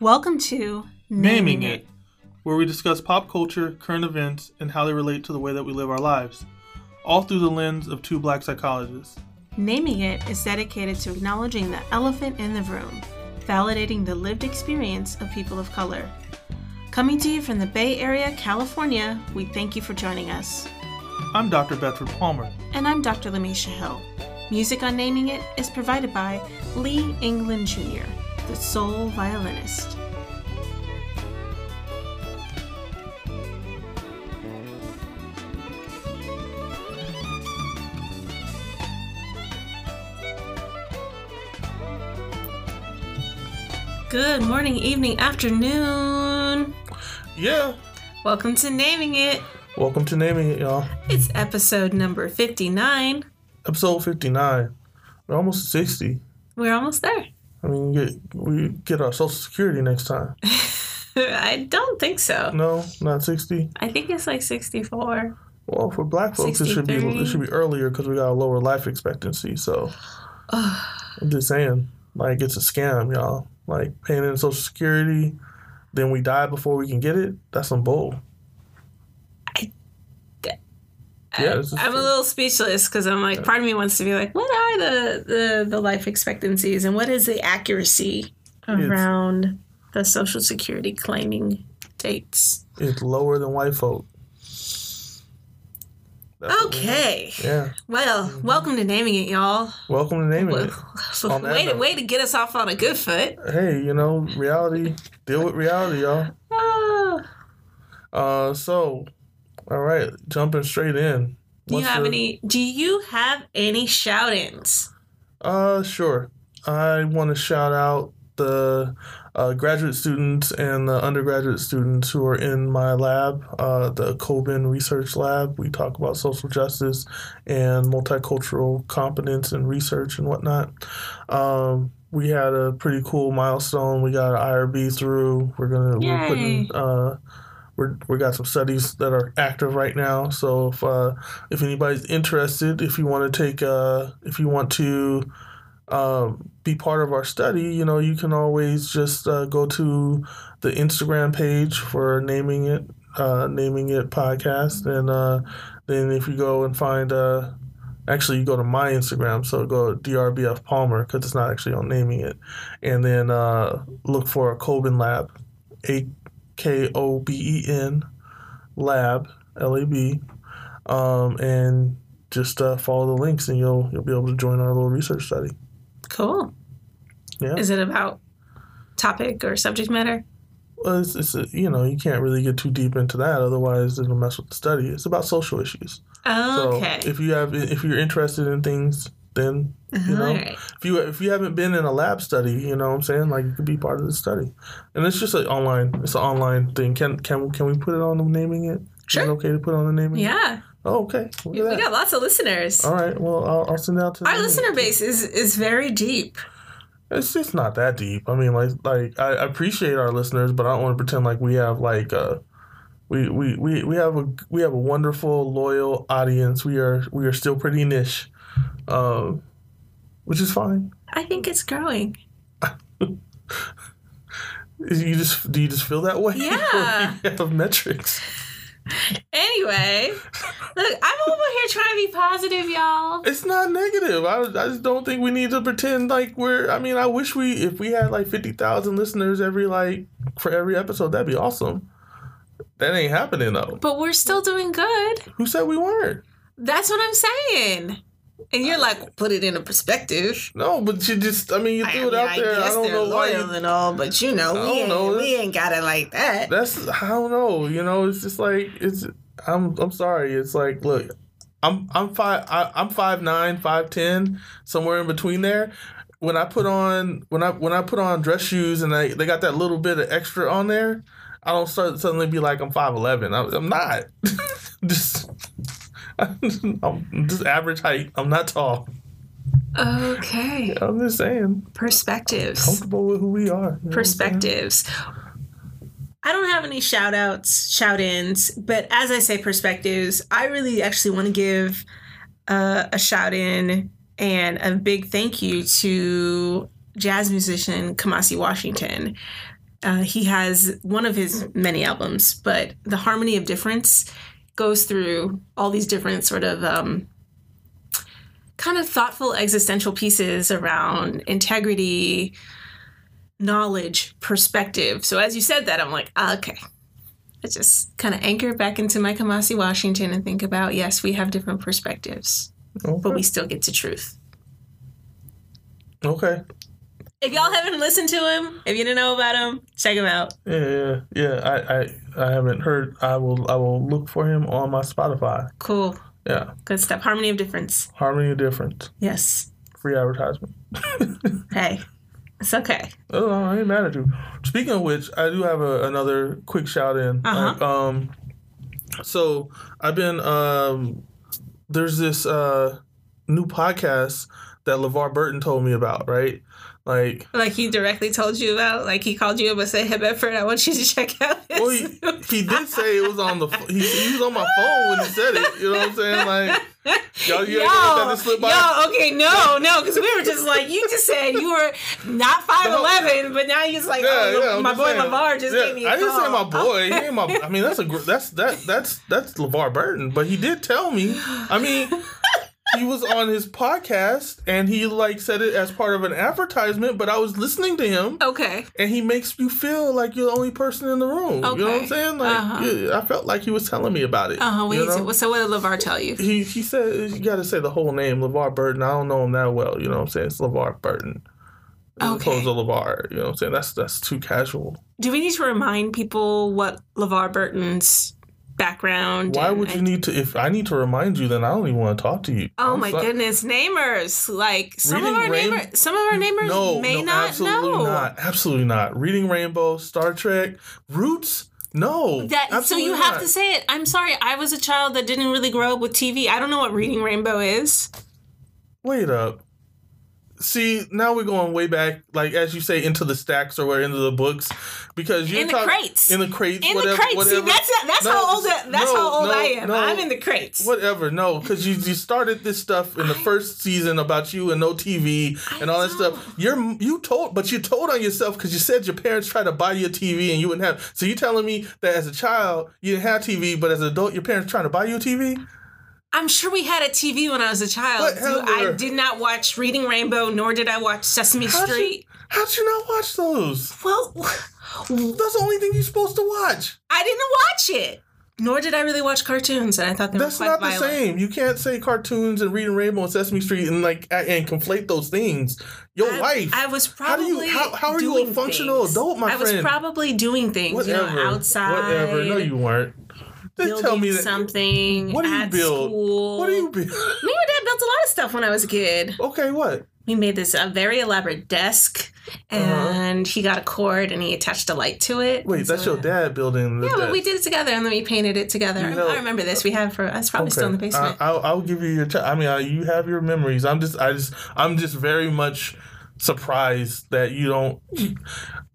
Welcome to Naming It, where we discuss pop culture, current events, and how they relate to the way that we live our lives, all through the lens of two black psychologists. Naming It is dedicated to acknowledging the elephant in the room, validating the lived experience of people of color. Coming to you from the Bay Area, California, we thank you for joining us. I'm Dr. Bedford Palmer. And I'm Dr. Lamisha Hill. Music on Naming It is provided by Lee England Jr., the soul violinist. Good morning, evening, afternoon. Yeah. Welcome to Naming It. Welcome to Naming It, y'all. It's episode number 59. Episode 59. We're almost 60. We're almost there. I mean, get, we get our Social Security next time. I don't think so. No, not 60. I think it's like 64. Well, for black folks, it should be it should be earlier because we got a lower life expectancy. So I'm just saying, like it's a scam, y'all. Like paying in Social Security, then we die before we can get it. That's some bull. Yeah, I'm a little speechless because I'm like, part of me wants to be like, what are the, the, the life expectancies and what is the accuracy around the Social Security claiming dates? It's lower than white folk. That's Okay. Yeah. Well, welcome to Naming It, y'all. Welcome to naming it. On that way, to, way to get us off on a good foot. Hey, you know, reality. Deal with reality, y'all. Uh, so, all right, jumping straight in. Do you have any? Do you have any shout-ins? Uh, sure. I want to shout out the uh, graduate students and the undergraduate students who are in my lab, uh, the Koben Research Lab. We talk about social justice and multicultural competence and research and whatnot. Um, we had a pretty cool milestone. We got an IRB through. We're gonna we're putting uh, we're we got some studies that are active right now. So if uh, if anybody's interested, if you want to take uh, if you want to um, be part of our study, you know, you can always just uh, go to the Instagram page for naming it, uh, naming it podcast, and uh, then if you go and find, uh, actually, you go to my Instagram, so go drbf palmer because it's not actually on naming it, and then uh, look for a Koben Lab, a k o b e n lab l a b, um, and just uh, follow the links, and you'll you'll be able to join our little research study. Cool. Yeah. Is it about topic or subject matter? Well, it's, it's a, you know you can't really get too deep into that, otherwise it'll mess with the study. It's about social issues. Okay. So if you have if you're interested in things, then you know right. if you if you haven't been in a lab study, you know what I'm saying like you could be part of the study, and it's just an online it's an online thing. Can can can we put it on the naming it? Sure. Is it okay to put on the naming? it? Yeah, Oh, okay. We that. got lots of listeners. All right. Well, I'll, I'll send out to Our listener base is is very deep. It's just not that deep. I mean, like, like I appreciate our listeners, but I don't want to pretend like we have like uh, we, we, we, we have a we have a wonderful loyal audience. We are we are still pretty niche, um, which is fine. I think it's growing. You just do you just feel that way? Yeah. You have metrics. Anyway, look, I'm over here trying to be positive, y'all. It's not negative. I, I just don't think we need to pretend like we're. I mean, I wish we if we had like fifty thousand listeners every like for every episode. That'd be awesome. That ain't happening though. But we're still doing good. Who said we weren't? That's what I'm saying. And you're like, put it in a perspective. No, but you just, I mean, you threw mean, it out I there. I don't know why. You, and all, but you know, we ain't, know. we ain't got it like that. that's, I don't know. You know, it's just like, it's, I'm, I'm sorry. It's like, look, I'm, I'm five, I, I'm five nine, five ten, somewhere in between there. When I put on, when I, when I put on dress shoes and they, they got that little bit of extra on there, I don't start suddenly be like I'm five eleven. I'm not. just, I'm just average height. I'm not tall. Okay. I'm just saying, Perspectives. comfortable with who we are. you know what I'm saying? Perspectives. I don't have any shout outs, shout ins, but as I say perspectives, I really actually want to give uh, a shout in and a big thank you to jazz musician Kamasi Washington. Uh, he has one of his many albums, but the Harmony of Difference goes through all these different sort of um, kind of thoughtful existential pieces around integrity, knowledge, perspective. So as you said that, I'm like, ah, okay. I just kind of anchor back into my Kamasi Washington and think about yes, we have different perspectives, Okay. but we still get to truth. okay. If y'all haven't listened to him, if you didn't know about him, check him out. Yeah, yeah, yeah. I, I, I haven't heard. I will, I will look for him on my Spotify. Cool. Yeah, Good stuff. Harmony of difference. Harmony of Difference. Yes. Free advertisement. Hey, it's okay. Oh, I ain't mad at you. Speaking of which, I do have a, another quick shout in. Uh-huh. Like, um, so I've been um, there's this uh new podcast that LeVar Burton told me about, right? Like, Like he directly told you about, like he called you up and said, "Hey Bedford, I want you to check out this." well, he, he did say it was on the he, he was on my phone when he said it. You know what I'm saying? Like, y'all, you yo, ain't gonna let that slip by. yo, okay, no, no, because we were just like, you just said you were not five eleven, but now you're just like, Yeah, oh, yeah, my boy saying. LeVar just Yeah, gave me a I didn't say call. my boy. He ain't my. I mean, that's a that's that that's that's LeVar Burton. But he did tell me. I mean, he was on his podcast and he like said it as part of an advertisement. But I was listening to him, Okay, and he makes you feel like you're the only person in the room. Okay. You know what I'm saying? Like, Uh-huh. yeah, I felt like he was telling me about it. uh huh. you know? so, what did LeVar tell you? He he said you got to say the whole name, LeVar Burton. I don't know him that well. You know what I'm saying? It's LeVar Burton. As Okay. opposed to LeVar, you know what I'm saying? That's that's too casual. Do we need to remind people what LeVar Burton's background? Why would you and- need to? If I need to remind you, then I don't even want to talk to you. Oh I'm my sorry. goodness, namers! Like some Reading of our Rain- neighbors, some of our neighbors No, may no, not absolutely know not. Absolutely not. Reading Rainbow, Star Trek, Roots. No, that. So you have to say it. I'm sorry, I was a child that didn't really grow up with TV. I don't know what Reading Rainbow is. Wait up. See, now we're going way back, like as you say, into the stacks or where into the books, because you're In the crates. in the crates, In whatever, the crates. whatever. See, that's that's No, how old that's no, how old no, I am. I'm in the crates. Whatever, no, because you, you started this stuff in the first season about you and no TV and all that stuff. You're you told, but you told on yourself because you said your parents tried to buy you a TV and you wouldn't have. So you telling me that as a child you didn't have TV, but as an adult your parents trying to buy you a TV? I'm sure we had a TV when I was a child. So I did not watch Reading Rainbow, nor did I watch Sesame How'd you- Street. How'd you not watch those? Well, That's the only thing you're supposed to watch. I didn't watch it. Nor did I really watch cartoons, and I thought they That's were quite not the same. You can't say cartoons and Reading Rainbow and Sesame Street and like and conflate those things. Your I, life. I was How do probably you- how- how are you a functional things. adult, my friend? I was probably doing things, whatever. you know, outside. Whatever. No, you weren't. Building tell me that. something. What do you build? School. What do you build? Me and my dad built a lot of stuff when I was a kid. okay, what? We made this a very elaborate desk, and he got a cord and he attached a light to it. Uh-huh. Wait, that's so- your dad building. The Yeah, but we did it together, and then we painted it together. I- I remember this. We have for. It's probably still in the basement. I, I'll, I'll give you your. Ch- I mean, I, you have your memories. I'm just, I just, I'm just very much surprised that you don't.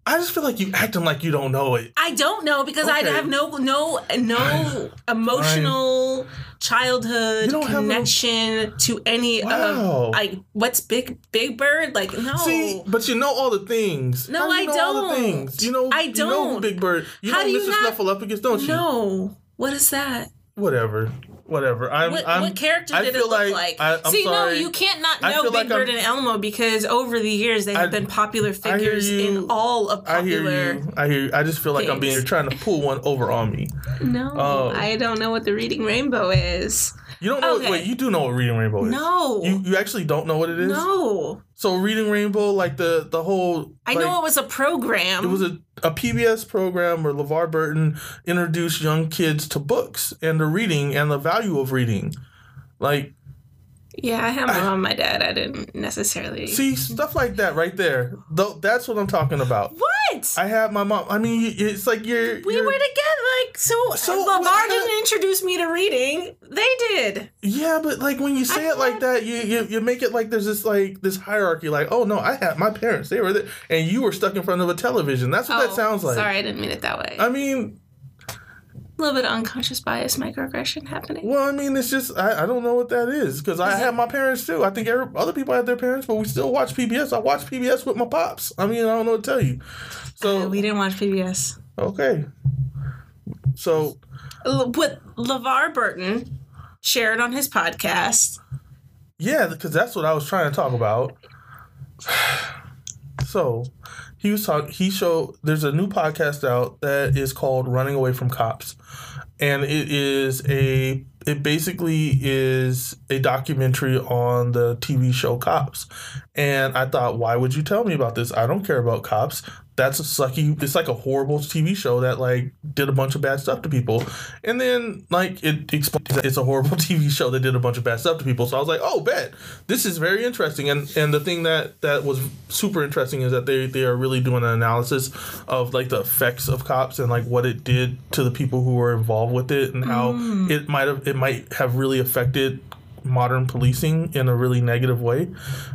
I just feel like you acting like you don't know it. I don't know because I have no no no emotional childhood You no- connection to any Wow. of like what's Big Big Bird like no. See, but you know all the things. No, How do you I know all the don't. things. You know, I You know don't. Big Bird. You How know do you Mr. not- Snuffleupagus, don't you? no, what is that? Whatever. Whatever. I'm. What, I'm, what character I did it look like, like? I, I'm See, sorry. no, you can't not I know Big like Bird I'm- and Elmo because over the years they have I- been popular figures you. in all of popular. I hear you. I hear you. I just feel like I'm being things. trying to pull one over on me. No, Oh. I don't know what the Reading Rainbow is. You don't know. Okay. Wait, you do know what Reading Rainbow is? No, You you actually don't know what it is? no. So Reading Rainbow, like the the whole. I like, know it was a program. It was a, a PBS program where LeVar Burton introduced young kids to books and the reading and the value of reading. Like, yeah, I have my mom and my dad. I didn't necessarily. see, stuff like that right there. Though that's what I'm talking about. what? I have my mom. I mean, it's like you're. we you're- were together. Like so, So, uh, so what- LeVar didn't introduce me to reading. They did. Yeah, but like when you say I it like that, you, you you make it like there's this like this hierarchy. Like, oh no, I had my parents. They were there, and you were stuck in front of a television. That's what that Oh, sounds like. Sorry, I didn't mean it that way. I mean, A little bit of unconscious bias microaggression happening. Well, I mean, it's just I, I don't know what that is because I have my parents too. I think every, other people have their parents, but we still watch PBS. I watch PBS with my pops. I mean, I don't know what to tell you. So Uh, we didn't watch PBS. okay, so What LeVar Burton shared on his podcast. yeah, because that's what I was trying to talk about. So he was talking. He showed there's a new podcast out that is called "Running Away from Cops," and it is a it basically is a documentary on the TV show Cops. And I thought, why would you tell me about this? I don't care about cops. That's a sucky. It's like a horrible TV show that like did a bunch of bad stuff to people, and then like it explains that it's a horrible TV show that did a bunch of bad stuff to people. So I was like, oh, bet this is very interesting. And and the thing that that was super interesting is that they they are really doing an analysis of like the effects of cops and like what it did to the people who were involved with it and how it might have it might have really affected modern policing in a really negative way.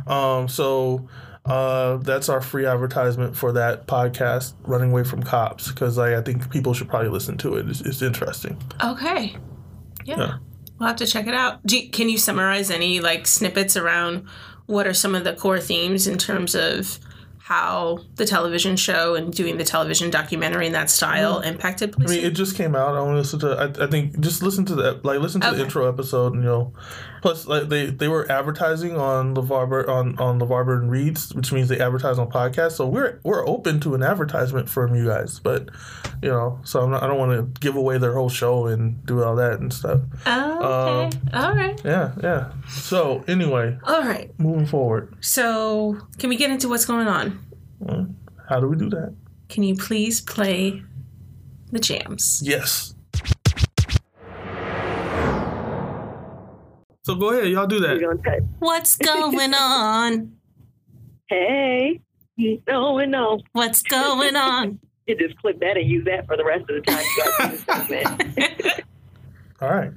Um, so uh, that's our free advertisement for that podcast, Running Away from Cops, because I, I think people should probably listen to it. It's, it's interesting. Okay. Yeah. Yeah. We'll have to check it out. You- can you summarize any like snippets around what are some of the core themes in terms of how the television show and doing the television documentary in that style impacted I mean, it just came out. I want to listen to. I, I think just listen to the like listen to Okay. the intro episode, and you know, plus like they they were advertising on LeVar on on LeVar Burton Reads, which means they advertise on podcasts. So we're we're open to an advertisement from you guys, but you know, so I'm not, I don't want to give away their whole show and do all that and stuff. oh, okay. Um, all right. Yeah, yeah. So anyway, All right. moving forward, So, can we get into what's going on? how do we do that? Can you please play the jams? Yes. So go ahead, y'all do that. We're gonna touch. What's going on? Hey, no, and no. What's going on? You just clip that and use that for the rest of the time you guys do. All right.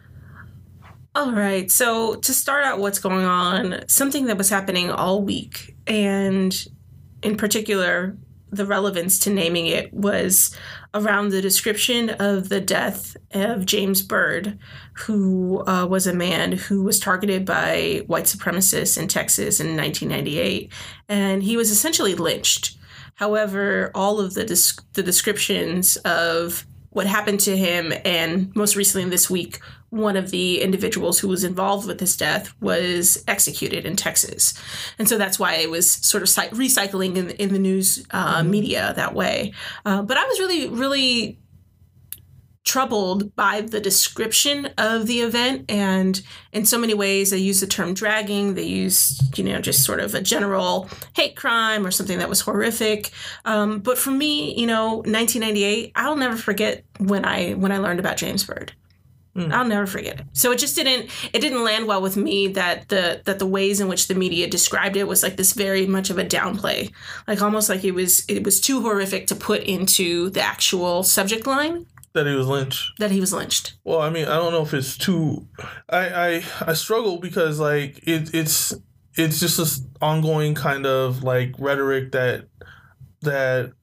All right. So, to start out, what's going on, something that was happening all week, and in particular, the relevance to naming it was around the description of the death of James Byrd, who uh, was a man who was targeted by white supremacists in Texas in 1998. And he was essentially lynched. However, all of the, des- the descriptions of what happened to him, and most recently this week, one of the individuals who was involved with his death was executed in Texas. And so that's why it was sort of cy- recycling in, in the news uh, media that way. Uh, but I was really, really troubled by the description of the event. And in so many ways they use the term dragging. They use you know just sort of a general hate crime or something that was horrific. Um, but for me you know 1998 i'll never forget when i when i learned about james byrd Mm. I'll never forget it. So it just didn't it didn't land well with me that the that the ways in which the media described it was like this very much of a downplay. Like almost like it was it was too horrific to put into the actual subject line That he was lynched. that he was lynched. Well, I mean, I don't know if it's too. I I, I struggle because like it, it's it's just this ongoing kind of like rhetoric that that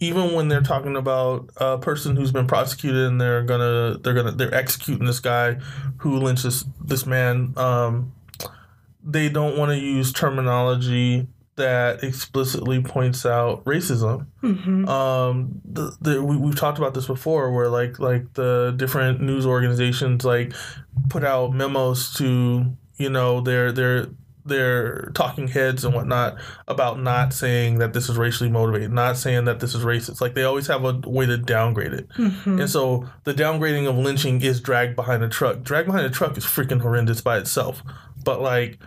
even when they're talking about a person who's been prosecuted and they're gonna they're gonna they're executing this guy who lynched this this man, um, they don't want to use terminology that explicitly points out racism Mm-hmm. um the, the we, we've talked about this before where like like the different news organizations like put out memos to you know their their their talking heads and whatnot about not saying that this is racially motivated not saying that this is racist like they always have a way to downgrade it Mm-hmm. and so the downgrading of lynching is dragged behind a truck drag behind a truck is freaking horrendous by itself but like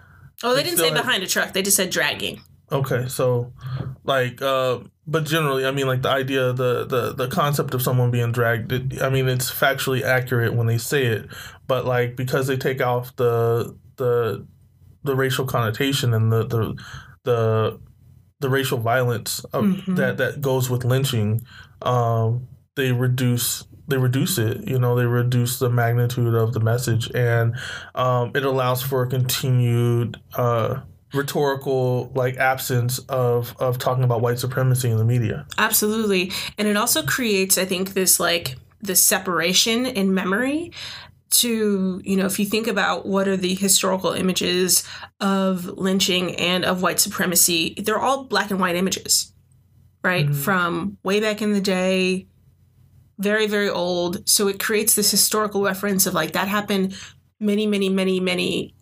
Oh, they It didn't say has- behind a truck. They just said dragging. Okay, so like uh but generally I mean like the idea the the the concept of someone being dragged it, I mean it's factually accurate when they say it, but like because they take off the the the racial connotation and the the the the racial violence of, Mhm. that that goes with lynching, um they reduce they reduce it, you know, they reduce the magnitude of the message and um it allows for a continued uh rhetorical like absence of of talking about white supremacy in the media. Absolutely. And it also creates, I think, this like the separation in memory to you know if you think about what are the historical images of lynching and of white supremacy they're all black and white images right Mhm. from way back in the day very very old so it creates this historical reference of like that happened many many many many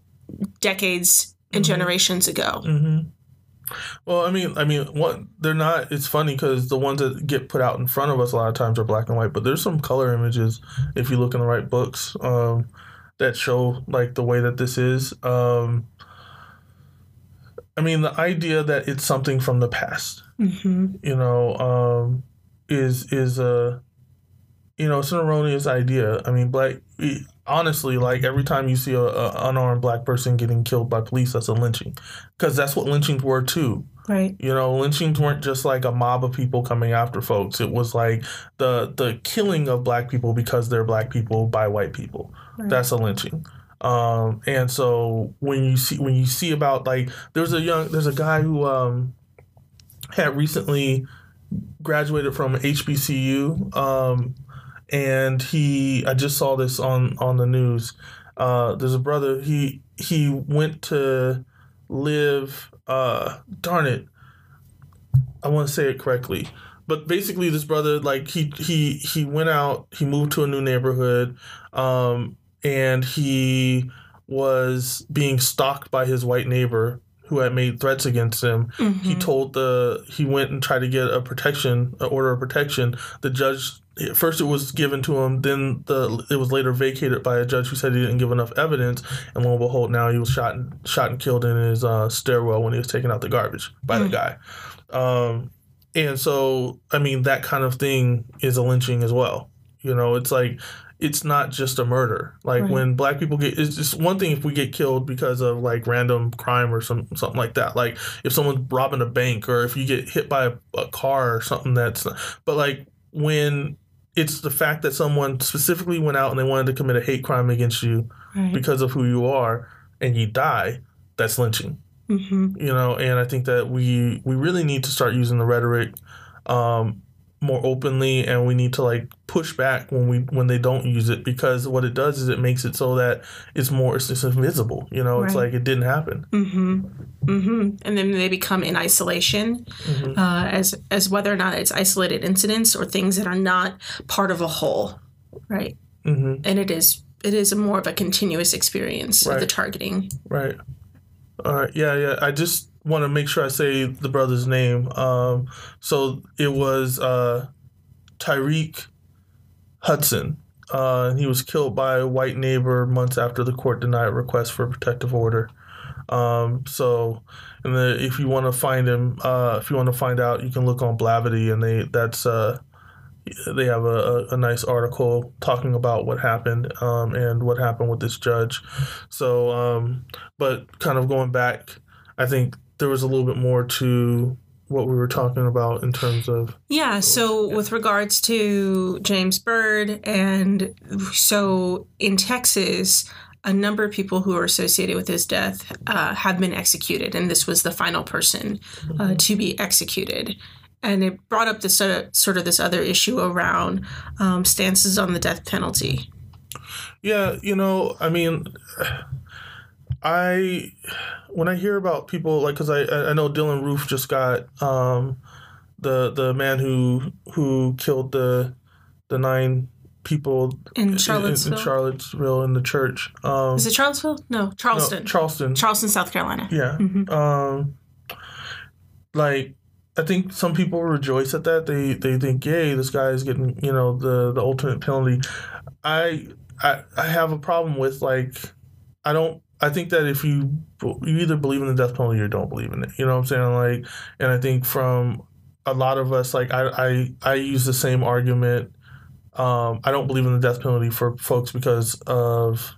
decades and Mhm. generations ago hmm Well, I mean, I mean, what they're not. It's funny because the ones that get put out in front of us a lot of times are black and white, but there's some color images if you look in the right books um, that show like the way that this is. Um, I mean, the idea that it's something from the past, mm-hmm. you know, um, is is a, you know, it's an erroneous idea. I mean, black. Honestly, like every time you see a, a unarmed black person getting killed by police, that's a lynching, because that's what lynchings were too. right You know, lynchings weren't just like a mob of people coming after folks. It was like the the killing of black people because they're black people by white people. Right. That's a lynching. Um, and so when you see when you see about like there's a young there's a guy who um, had recently graduated from HBCU, um, and he I just saw this on on the news. Uh, there's a brother he he went to live. Uh, darn it, I want to say it correctly. But basically, this brother, like he he he went out, he moved to a new neighborhood, um, and he was being stalked by his white neighbor who had made threats against him. He Mhm. told the he went and tried to get a protection, an order of protection. The judge first it was given to him, then the it was later vacated by a judge who said he didn't give enough evidence, and lo and behold, now he was shot and shot and killed in his uh, stairwell when he was taking out the garbage by the Mm. guy. Um, and so, I mean, that kind of thing is a lynching as well. You know, it's like it's not just a murder. Like Right. when black people get, it's just one thing if we get killed because of like random crime or some something like that. Like if someone's robbing a bank or if you get hit by a, a car or something that's. But like when it's the fact that someone specifically went out and they wanted to commit a hate crime against you right because of who you are and you die, that's lynching mm-hmm. you know and i think that we we really need to start using the rhetoric um more openly and we need to like push back when we when they don't use it because what it does is it makes it so that it's more it's just invisible you know it's like it didn't happen Mm-hmm. Mm-hmm. And then they become in isolation Mhm. uh, as as whether or not it's isolated incidents or things that are not part of a whole, right? mm-hmm. And it is it is more of a continuous experience of the targeting. right all right yeah yeah i just want to make sure i say the brother's name. Um so it was uh tyreek hudson. Uh he was killed by a white neighbor months after the court denied a request for a protective order. Um so and the, if you want to find him uh if you want to find out you can look on blavity and they that's uh they have a, a, nice article talking about what happened um, and what happened with this judge. So, um, but kind of going back, I think there was a little bit more to what we were talking about in terms of. Yeah, so with regards to James Byrd, and so in Texas, a number of people who are associated with his death uh, have been executed, and this was the final person uh, to be executed. And it brought up this sort of, sort of this other issue around um, stances on the death penalty. Yeah, you know, I mean, I when I hear about people like because I I know Dylann Roof just got um the the man who who killed the the nine people In in- Charlottesville? in, Charlottesville in the church. Um, Is it Charlottesville? No, no, Charleston. Charleston. Charleston, South Carolina. Yeah. Mhm. Um, like I think some people rejoice at that. They they think, yay, this guy is getting you know the the ultimate penalty. I I I have a problem with like I don't. I think that if you you either believe in the death penalty or don't believe in it, you know what I'm saying? Like, and I think from a lot of us, like I I I use the same argument. Um, I don't believe in the death penalty for folks because of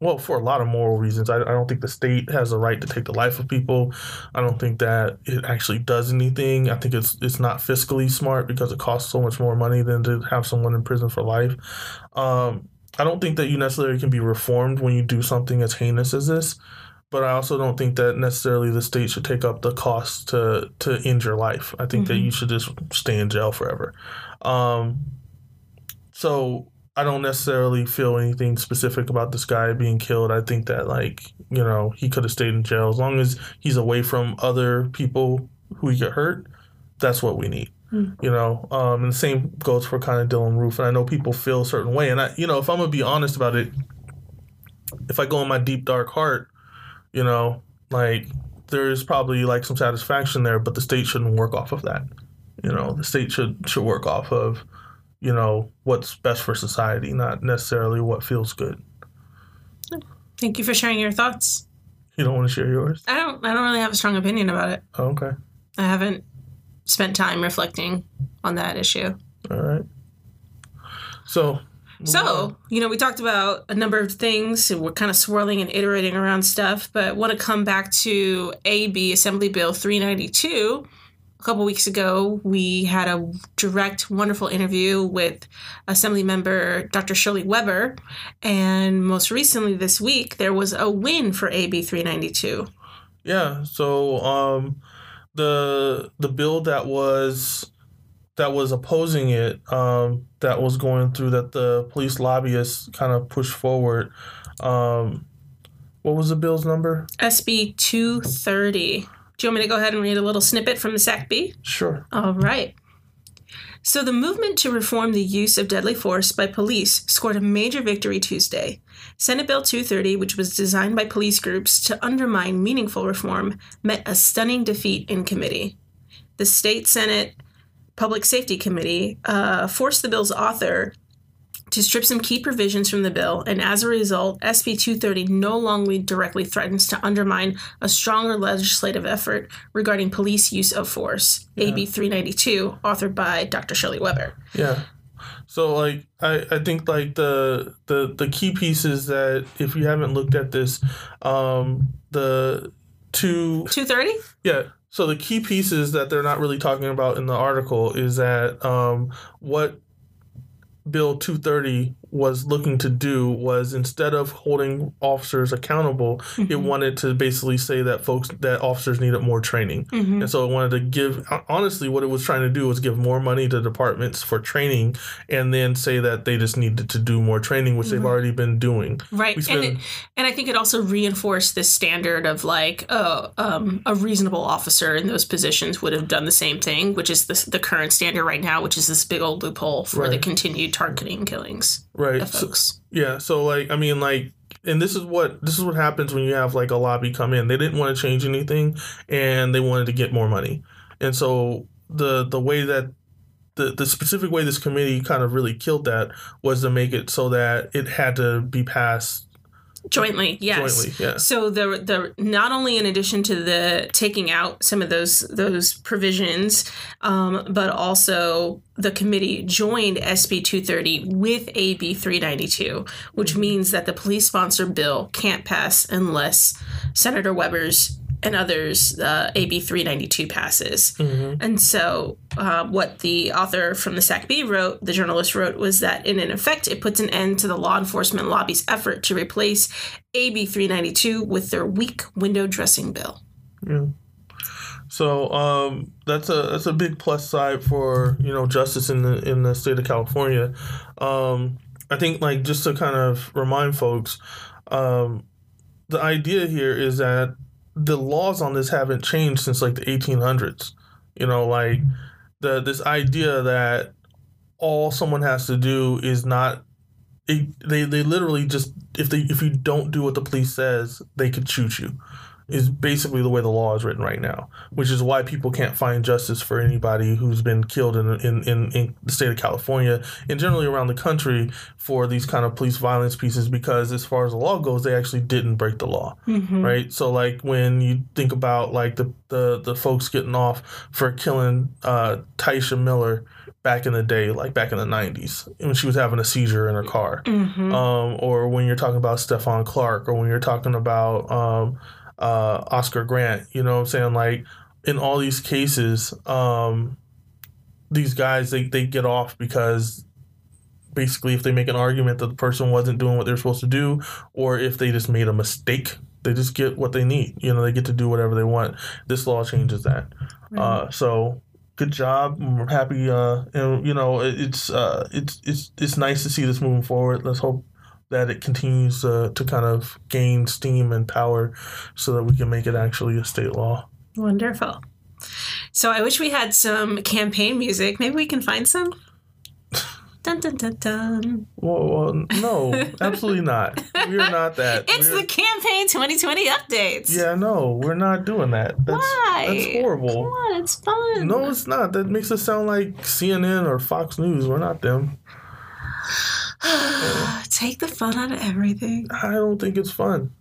well, for a lot of moral reasons. I, I don't think the state has the right to take the life of people. I don't think that it actually does anything. I think it's it's not fiscally smart because it costs so much more money than to have someone in prison for life. Um, I don't think that you necessarily can be reformed when you do something as heinous as this. But I also don't think that necessarily the state should take up the cost to to end your life. I think that Mhm. you should just stay in jail forever. Um, so I don't necessarily feel anything specific about this guy being killed. I think that like you know he could have stayed in jail as long as he's away from other people who get hurt. That's what we need. Mm. You know, um, and the same goes for kind of Dylann Roof. And I know people feel a certain way, and I, you know, if I'm gonna be honest about it, if I go in my deep dark heart, you know, like there is probably like some satisfaction there, but the state shouldn't work off of that. You know, the state should should work off of, you know, what's best for society, not necessarily what feels good. Thank you for sharing your thoughts. You don't want to share yours? I don't. I don't really have a strong opinion about it. Oh, okay. I haven't spent time reflecting on that issue. All right. So. So, you know, we talked about a number of things. and We're kind of swirling and iterating around stuff, but want to come back to AB Assembly Bill 392. A couple weeks ago, we had a direct, wonderful interview with Assembly member Dr. Shirley Weber. And most recently this week, there was a win for AB 392. Yeah. So um, the the bill that was that was opposing it, um, that was going through that the police lobbyists kind of pushed forward. Um, what was the bill's number? SB 230. Do you want me to go ahead and read a little snippet from the SACB? Sure. All right. So, the movement to reform the use of deadly force by police scored a major victory Tuesday. Senate Bill 230, which was designed by police groups to undermine meaningful reform, met a stunning defeat in committee. The state Senate Public Safety Committee uh, forced the bill's author to strip some key provisions from the bill, and as a result, SB 230 no longer directly threatens to undermine a stronger legislative effort regarding police use of force. AB 392, authored by Dr. Shirley Weber. Yeah. So like I, I think like the the the key pieces that if you haven't looked at this, um the two 230? Yeah. So the key pieces that they're not really talking about in the article is that um, what Bill 230 was looking to do was instead of holding officers accountable, it wanted to basically say that folks that officers needed more training. Mhm. And so it wanted to give honestly what it was trying to do was give more money to departments for training and then say that they just needed to do more training which they've Mhm. already been doing. Right. We And, it, and I think it also reinforced this standard of like, oh, um, a reasonable officer in those positions would have done the same thing, which is the, the current standard right now, which is this big old loophole for the continued targeting killings Right. So- Yeah, so like I mean like and this is what this is what happens when you have like a lobby come in. They didn't want to change anything and they wanted to get more money. And so the the way that the, the specific way this committee kind of really killed that was to make it so that it had to be passed Jointly, yes. jointly. Yeah. So the the not only in addition to the taking out some of those those provisions, um, but also the committee joined SB 230 with AB 392, which means that the police sponsored bill can't pass unless Senator Weber's and others uh, AB 392 passes. hmm And so, uh, what the author from the SACB wrote, the journalist wrote, was that in an effect, it puts an end to the law enforcement lobby's effort to replace AB 392 with their weak window dressing bill. Yeah. So um, that's a that's a big plus side for you know justice in the in the state of California. Um, I think like just to kind of remind folks, um, the idea here is that the laws on this haven't changed since like the 1800s. You know, like the this idea that all someone has to do is not. It, they they literally just if they if you don't do what the police says, they could shoot you is basically the way the law is written right now, which is why people can't find justice for anybody who's been killed in, in, in, in the state of California and generally around the country for these kind of police violence pieces because as far as the law goes, they actually didn't break the law, Mm-hmm. right? So like when you think about like the, the, the folks getting off for killing uh, Tyisha Miller back in the day, like back in the 90s when she was having a seizure in her car Mm-hmm. um, or when you're talking about Stephon Clark, or when you're talking about um, uh, Oscar Grant. You know what I'm saying? Like in all these cases, um, these guys they, they get off because basically if they make an argument that the person wasn't doing what they're supposed to do, or if they just made a mistake, they just get what they need. You know, they get to do whatever they want. This law changes that. Uh, so good job. We're happy, uh, and you know, it, it's uh, it's it's it's nice to see this moving forward. Let's hope that it continues uh, to kind of gain steam and power, so that we can make it actually a state law. Wonderful. So I wish we had some campaign music. Maybe we can find some. Dun dun dun dun. Well, well no, absolutely not. We are not that. It's We're- the campaign 2020 updates. yeah, no, we're not doing that. That's Why? that's horrible. Come on, it's fun. No, it's not. That makes us sound like CNN or Fox News. We're not them. Take the fun out of everything. I don't think it's fun.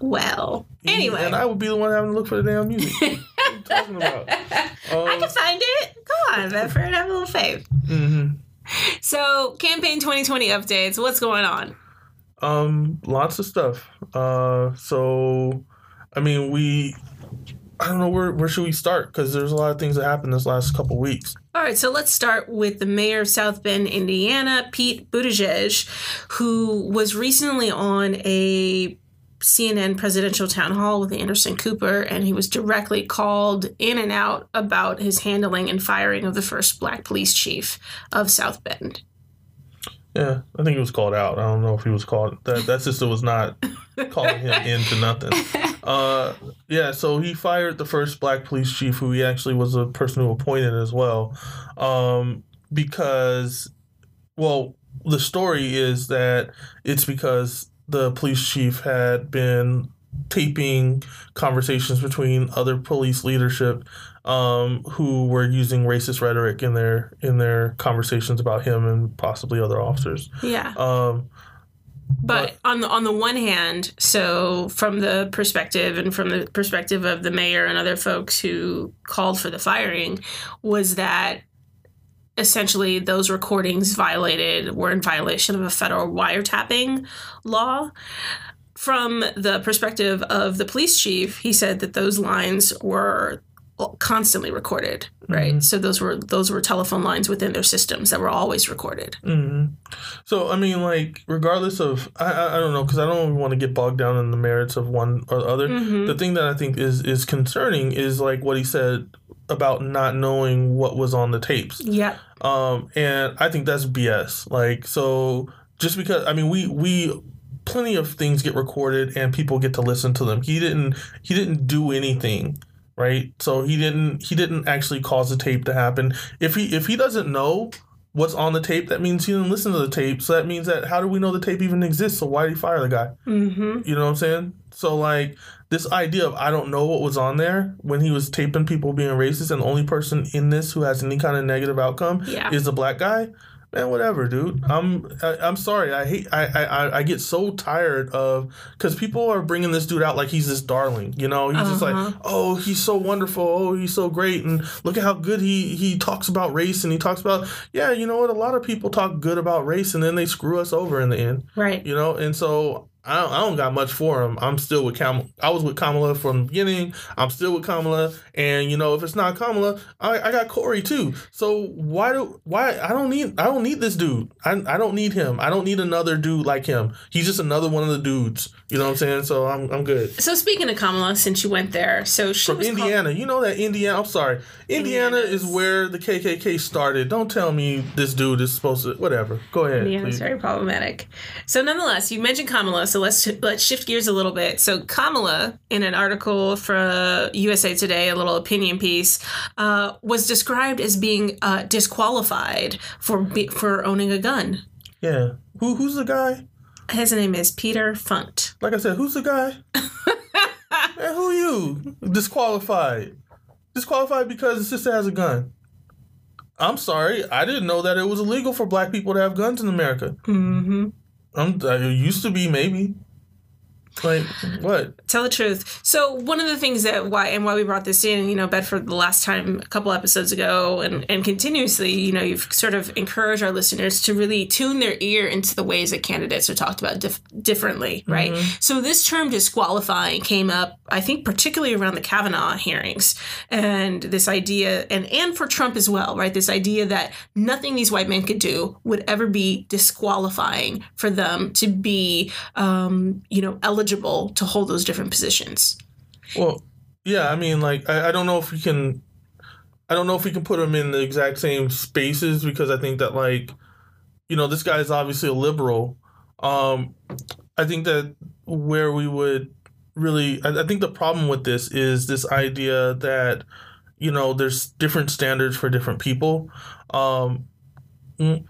Well, anyway, and I would be the one having to look for the damn music. what are you talking about? I Um, can find it. Come on, Bedford, have a little faith. mhm. So, campaign 2020 updates. What's going on? Um, lots of stuff. Uh, so, I mean, we. I don't know where where should we start because there's a lot of things that happened this last couple weeks. All right, so let's start with the mayor of South Bend, Indiana, Pete Buttigieg, who was recently on a CNN presidential town hall with Anderson Cooper, and he was directly called in and out about his handling and firing of the first black police chief of South Bend. Yeah, I think he was called out. I don't know if he was called. That that sister was not calling him into nothing. Uh, yeah, so he fired the first black police chief, who he actually was a person who appointed as well, um, because, well, the story is that it's because the police chief had been taping conversations between other police leadership um, who were using racist rhetoric in their in their conversations about him and possibly other officers. Yeah. Um, But on the on the one hand, so from the perspective and from the perspective of the mayor and other folks who called for the firing, was that essentially those recordings violated were in violation of a federal wiretapping law. From the perspective of the police chief, he said that those lines were constantly recorded, right? So those were those were telephone lines within their systems that were always recorded. hmm So I mean, like, regardless of, I I, I don't know, because I don't want to get bogged down in the merits of one or the other. Mhm. The thing that I think is is concerning is like what he said about not knowing what was on the tapes. Yeah. Um, and I think that's BS. Like, so just because I mean, we we plenty of things get recorded and people get to listen to them. He didn't he didn't do anything, right? So he didn't he didn't actually cause the tape to happen. If he if he doesn't know what's on the tape, that means he didn't listen to the tape. So that means that how do we know the tape even exists? So why did he fire the guy? Mm-hmm. You know what I'm saying? So like this idea of I don't know what was on there when he was taping people being racist and the only person in this who has any kind of negative outcome Yeah. is a black guy. Man, whatever, dude. I'm I, I'm sorry. I hate. I I I- I get so tired of because people are bringing this dude out like he's this darling. You know, he's just Uh-huh. like, oh, he's so wonderful. Oh, he's so great, and look at how good he he talks about race and he talks about yeah. You know what? A lot of people talk good about race and then they screw us over in the end Right. you know and so I don't, I don't got much for him. I'm still with kamala i was with kamala from the beginning. I'm still with kamala. And you know if it's not kamala i, I got Cory too. So why do why i don't need i don't need this dude. I, I don't need him. I don't need another dude like him. He's just another one of the dudes. You know what i'm saying? So i'm, I'm good. So speaking of Kamala, since you went there, so she from was called- indiana. You know that indiana i'm sorry. Indiana Indiana's- is where the kkk started. Don't tell me this dude is supposed to whatever. Go ahead Yeah, it's very problematic. So, nonetheless, you mentioned Kamala, so let's let's shift gears a little bit. So, Kamala, in an article for USA Today, a little opinion piece, uh, was described as being uh, disqualified for for owning a gun. yeah who who's the guy His name is Peter Funt. Like I said, who's the guy? Man, who you? Disqualified. Disqualified because the sister has a gun. I'm sorry, I didn't know that it was illegal for black people to have guns in America. Mm-hmm. Um, it used to be maybe. Like what? Tell the truth. So one of the things that why and why we brought this in, you know, Bedford the last time a couple episodes ago and, and continuously, you know, you've sort of encouraged our listeners to really tune their ear into the ways that candidates are talked about dif- differently, right? So this term disqualifying came up, I think, particularly around the Kavanaugh hearings, and this idea, and and for Trump as well, right? This idea that nothing these white men could do would ever be disqualifying for them to be, um, you know, eligible to hold those different positions. Well, yeah. I mean, like I, I don't know if we can. I don't know if we can put them in the exact same spaces because I think that like, you know, this guy is obviously a liberal. Um, I think that where we would really, I, I think the problem with this is this idea that, you know, there's different standards for different people. Um,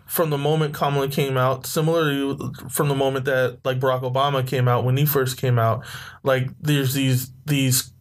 from the moment Kamala came out, similarly from the moment that like Barack Obama came out when he first came out, like there's these these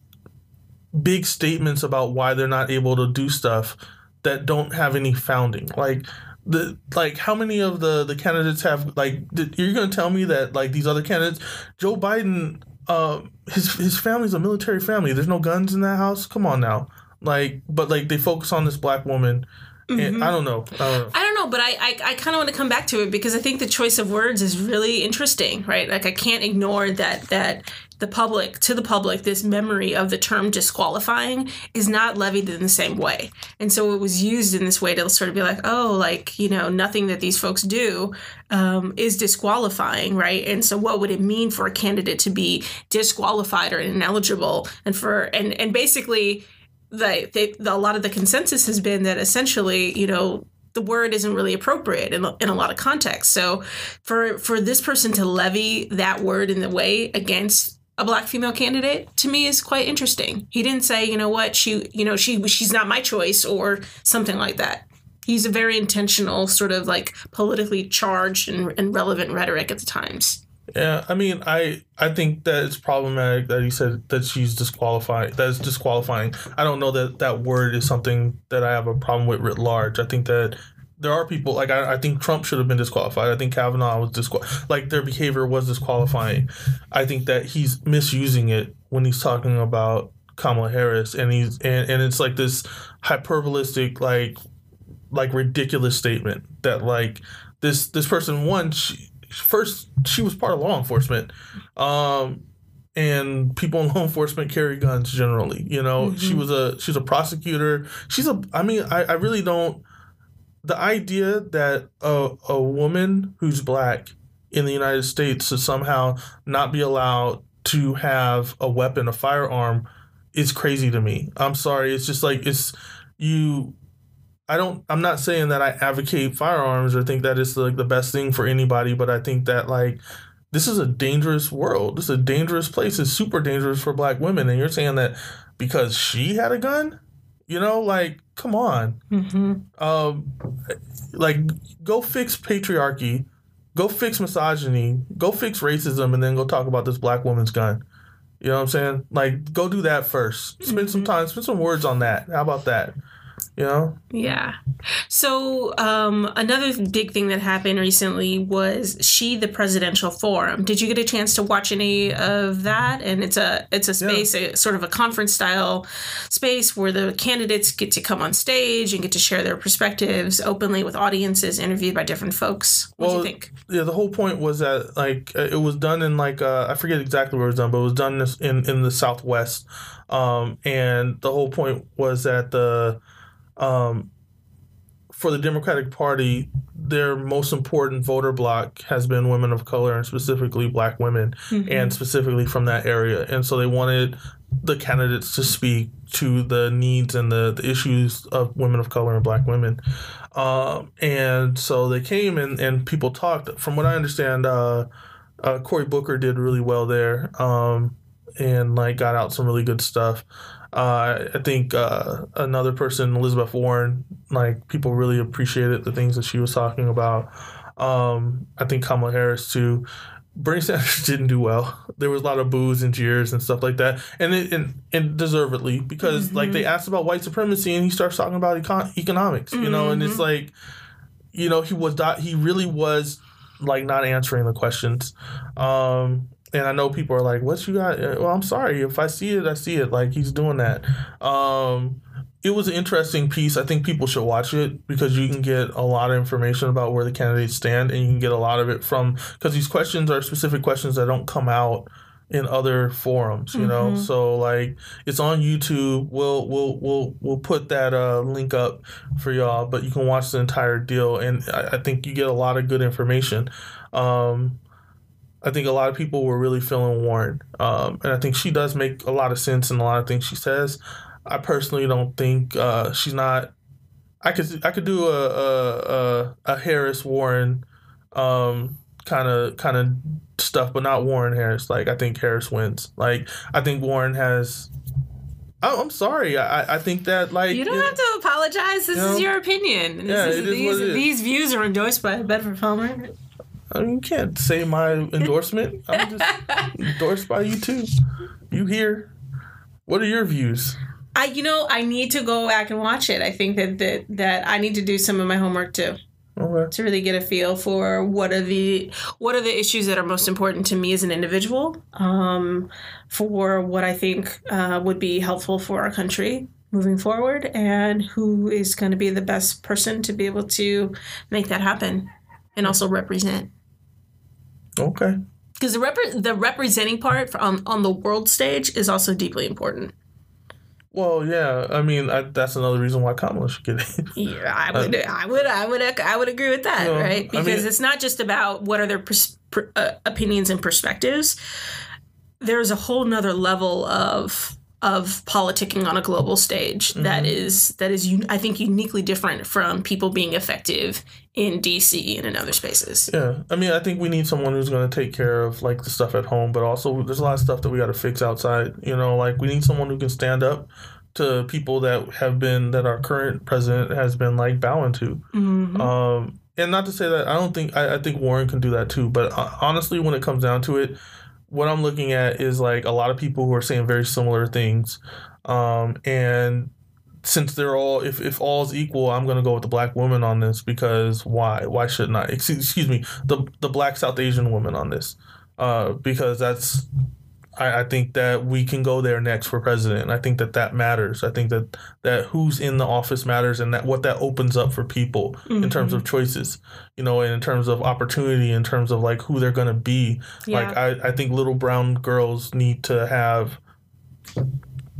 big statements about why they're not able to do stuff that don't have any founding. Like the like how many of the the candidates have like you're going to tell me that like these other candidates Joe Biden uh his his family's a military family. There's no guns in that house. Come on now. Like but like they focus on this black woman Mm-hmm. I don't know. I don't know. I don't know, but I, I, I kind of want to come back to it because I think the choice of words is really interesting, right? Like I can't ignore that that the public to the public this memory of the term disqualifying is not levied in the same way and so it was used in this way to sort of be like oh like you know nothing that these folks do um, is disqualifying right and so what would it mean for a candidate to be disqualified or ineligible and for and and basically the, they, the a lot of the consensus has been that essentially you know the word isn't really appropriate in, in a lot of contexts. So for for this person to levy that word in the way against a black female candidate to me is quite interesting. He didn't say, you know what, she, you know, she she's not my choice or something like that. He's a very intentional, sort of like politically charged and, and relevant rhetoric at the times. Yeah, I mean, I I think that it's problematic that he said that she's disqualified. That is disqualifying. I don't know that that word is something that I have a problem with writ large. I think that there are people like I, I think Trump should have been disqualified. I think Kavanaugh was disqualified. Like their behavior was disqualifying. I think that he's misusing it when he's talking about Kamala Harris, and he's and, and it's like this hyperbolistic, like like ridiculous statement that like this this person one she, first she was part of law enforcement, um, and people in law enforcement carry guns generally. You know, mm-hmm. she was a she's a prosecutor. She's a I mean I I really don't the idea that a, a woman who's black in the United States to somehow not be allowed to have a weapon, a firearm, is crazy to me. I'm sorry. It's just like it's you. I don't. I'm not saying that I advocate firearms or think that it's like the best thing for anybody, but I think that like this is a dangerous world. This is a dangerous place. It's super dangerous for black women, and you're saying that because she had a gun, you know, like come on. Mm-hmm. Um, like, go fix patriarchy, go fix misogyny, go fix racism, and then go talk about this black woman's gun. You know what I'm saying? Like, go do that first. Spend mm-hmm. some time, spend some words on that. How about that? You know? Yeah. So um, another big thing that happened recently was she the presidential forum. Did you get a chance to watch any of that? And it's a it's a space yeah. a, sort of a conference style space where the candidates get to come on stage and get to share their perspectives openly with audiences interviewed by different folks. What well, do you think? yeah the whole point was that like uh, it was done in like uh, i forget exactly where it was done but it was done in in the southwest. Um, and the whole point was that the um, for the Democratic Party, their most important voter bloc has been women of color and specifically black women, mm-hmm. and specifically from that area. And so they wanted the candidates to speak to the needs and the, the issues of women of color and black women. Um, and so they came and, and people talked. From what I understand, uh, uh, Cory Booker did really well there um, and like got out some really good stuff. Uh, I think uh, another person, Elizabeth Warren, like people really appreciated the things that she was talking about. Um, I think Kamala Harris too. Bernie Sanders didn't do well. There was a lot of boos and jeers and stuff like that, and it, and, and deservedly because mm-hmm. like they asked about white supremacy and he starts talking about econ- economics, you mm-hmm. know, and it's mm-hmm. like, you know, he was not, he really was like not answering the questions. Um, and I know people are like, "What you got?" Uh, well, I'm sorry if I see it, I see it. Like he's doing that. Um, it was an interesting piece. I think people should watch it because you can get a lot of information about where the candidates stand, and you can get a lot of it from because these questions are specific questions that don't come out in other forums. You mm-hmm. know, so like it's on YouTube. We'll we'll we'll we'll put that uh, link up for y'all, but you can watch the entire deal, and I, I think you get a lot of good information. Um, I think a lot of people were really feeling Warren, um, and I think she does make a lot of sense in a lot of things she says. I personally don't think uh, she's not. I could I could do a a, a, a Harris Warren um kind of kind of stuff, but not Warren Harris. Like I think Harris wins. Like I think Warren has. Oh, I'm sorry. I I think that like You don't it- have to apologize. This You know? is your opinion. This Yeah, is, these, what it is. these views are endorsed by Bedford Palmer. I mean, you can't say my endorsement. I'm just endorsed by you too. You here? What are your views? I, you know, I need to go back and watch it. I think that that that I need to do some of my homework too Okay. to really get a feel for what are the what are the issues that are most important to me as an individual, um, for what I think uh, would be helpful for our country moving forward, and who is going to be the best person to be able to make that happen, and also represent. Okay. Because the rep- the representing part on on the world stage is also deeply important. Well, yeah. I mean, I, that's another reason why Kamala should get it. Yeah, I would, I would, I would, I would agree with that, No, right? I Because mean- it's not just about what are their pers- per, uh, opinions and perspectives. There's a whole nother level of of politicking on a global stage that is that is I think uniquely different from people being effective in DC and in other spaces. Yeah, I mean, I think we need someone who's going to take care of like the stuff at home, but also there's a lot of stuff that we got to fix outside. You know, like we need someone who can stand up to people that have been that our current president has been like bowing to. Mhm. Um, and not to say that I don't think I, I think Warren can do that too, but uh, honestly, when it comes down to it, what I'm looking at is like a lot of people who are saying very similar things, um, and since they're all if if all's equal, I'm gonna go with the black woman on this because why why shouldn't I? Excuse, excuse me, the the black South Asian woman on this, uh, because that's. I, I think that we can go there next for president. And I think that that matters. I think that that who's in the office matters, and that what that opens up for people in terms of mm-hmm. choices, you know, and in terms of opportunity, in terms of like who they're gonna be. Like I, I think little brown girls need to have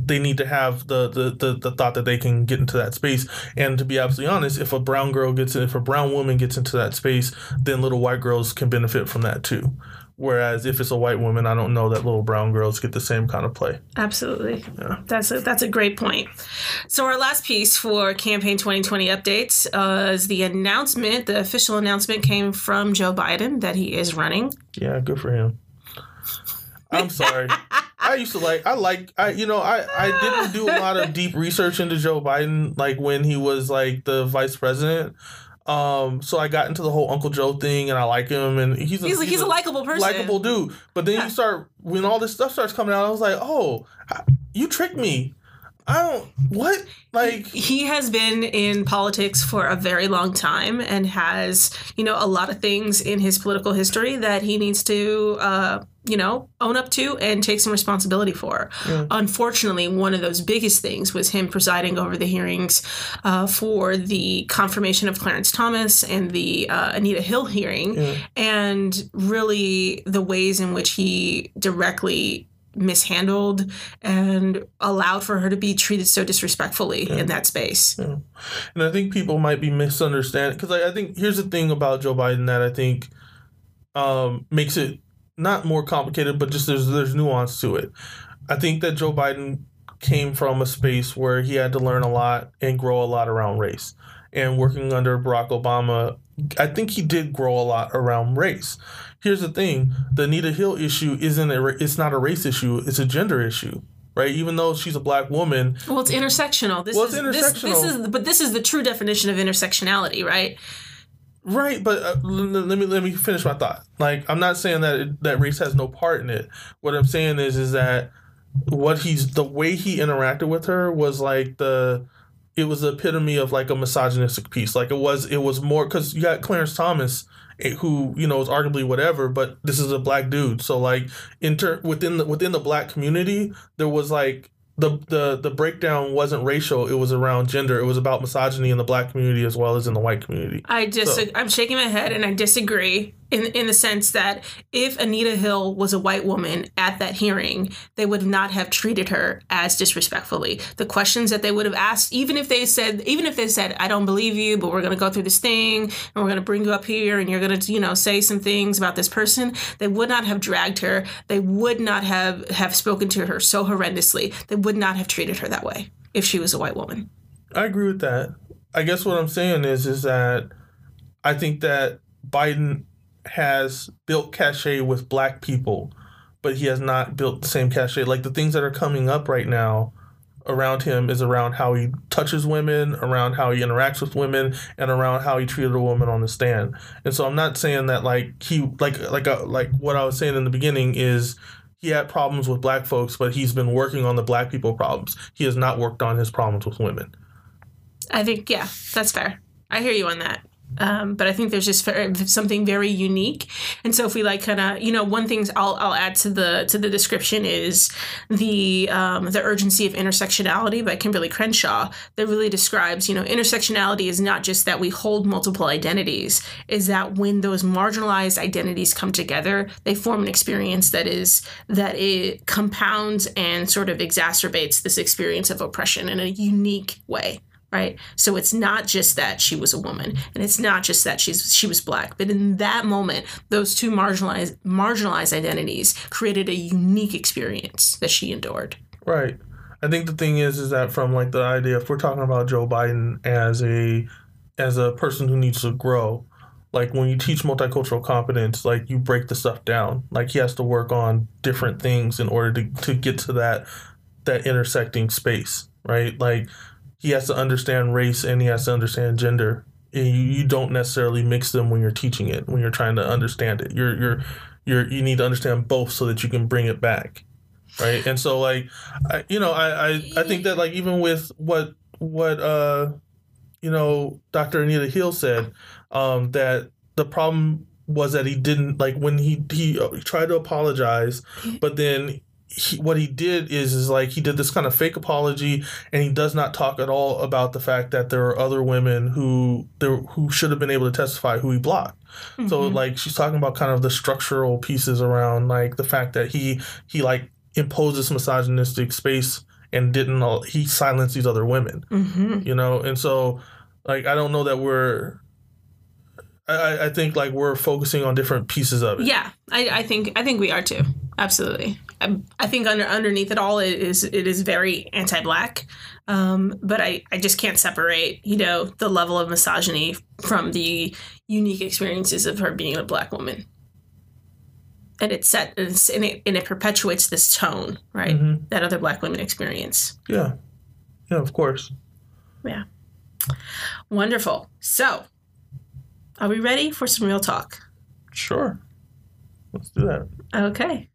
they need to have the, the, the, the thought that they can get into that space. And to be absolutely honest, if a brown girl gets in, if a brown woman gets into that space, then little white girls can benefit from that too. Whereas if it's a white woman, I don't know that little brown girls get the same kind of play. Absolutely. That's a, that's a great point. So our last piece for campaign 2020 updates uh, is the announcement. The official announcement came from Joe Biden that he is running. Yeah, good for him. I'm sorry. I used to like I like I you know I I didn't do a lot of deep research into Joe Biden like when he was like the vice president. Um so I got into the whole Uncle Joe thing and I like him and he's a, He's, he's, a likable person. likable dude. But then Yeah. you start when all this stuff starts coming out, I was like, "Oh, you tricked me." I don't what? Like he has been in politics for a very long time and has, you know, a lot of things in his political history that he needs to, uh, you know, own up to and take some responsibility for. Unfortunately, one of those biggest things was him presiding over the hearings uh, for the confirmation of Clarence Thomas and the uh, Anita Hill hearing, and really the ways in which he directly mishandled and allowed for her to be treated so disrespectfully in that space. And I think people might be misunderstanding because I, I think here's the thing about Joe Biden that I think um, makes it not more complicated, but just there's there's nuance to it. I think that Joe Biden came from a space where he had to learn a lot and grow a lot around race. And working under Barack Obama, I think he did grow a lot around race. Here's the thing: the Anita Hill issue isn't a it's not a race issue; it's a gender issue, right? Even though she's a black woman, Well, it's intersectional. This Well, it's is This, this intersectional. is but this is the true definition of intersectionality, right? Right, but uh, let me let me finish my thought. Like, I'm not saying that it, that race has no part in it. What I'm saying is is that what he's the way he interacted with her was like the it was the epitome of like a misogynistic piece. Like it was it was more because you got Clarence Thomas eh, who you know is arguably whatever, but this is a black dude. So like in inter within the within the black community, there was like the the the breakdown wasn't racial. It was around gender. It was about misogyny in the black community as well as in the white community. I just I'm shaking my head and I disagree in in the sense that if Anita Hill was a white woman at that hearing, they would not have treated her as disrespectfully. The questions that they would have asked, even if they said, even if they said, "I don't believe you, but we're going to go through this thing and we're going to bring you up here and you're going to, you know, say some things about this person," they would not have dragged her. They would not have have spoken to her so horrendously. They would not have treated her that way. if she was a white woman. I agree with that. I guess what I'm saying is is that I think that Biden has built cachet with black people, but he has not built the same cachet. Like the things that are coming up right now around him is around how he touches women, around how he interacts with women, and around how he treated a woman on the stand. And so I'm not saying that like he like like a, like what I was saying in the beginning is he had problems with black folks, but he's been working on the black people problems. He has not worked on his problems with women. I think, yeah, that's fair. I hear you on that. Um, but I think there's just something very unique, and so if we like kind of, you know, one thing I'll, I'll add to the to the description is the um, the urgency of intersectionality by Kimberly Crenshaw that really describes, you know, intersectionality is not just that we hold multiple identities, is that when those marginalized identities come together, they form an experience that is that it compounds and sort of exacerbates this experience of oppression in a unique way right so it's not just that she was a woman and it's not just that she's she was black but in that moment those two marginalized marginalized identities created a unique experience that she endured Right. I think the thing is, is that from like the idea, if we're talking about Joe Biden as a as a person who needs to grow, like when you teach multicultural competence, like you break the stuff down. Like he has to work on different things in order to, to get to that that intersecting space, right? Like he has to understand race and he has to understand gender. And you, you don't necessarily mix them when you're teaching it, when you're trying to understand it. You're you're you're you need to understand both so that you can bring it back right and so like I, you know I, I i think that like even with what what uh you know dr anita hill said um that the problem was that he didn't like when he he, uh, tried to apologize but then he, what he did is is like he did this kind of fake apology and he does not talk at all about the fact that there are other women who there who should have been able to testify who he blocked. So like she's talking about kind of the structural pieces around like the fact that he he like imposed this misogynistic space and didn't he silenced these other women hmm you know? And so like i don't know that we're I- I, I think like we're focusing on different pieces of it. yeah I, I think i think we are too absolutely i, I think under underneath it all it is it is very anti-black um, but I, I just can't separate you know the level of misogyny from the unique experiences of her being a black woman and it set and, it's, and, it, and it perpetuates this tone right Mhm. that other black women experience Yeah. Yeah, of course. yeah wonderful so are we ready for some real talk Sure. Let's do that. Okay.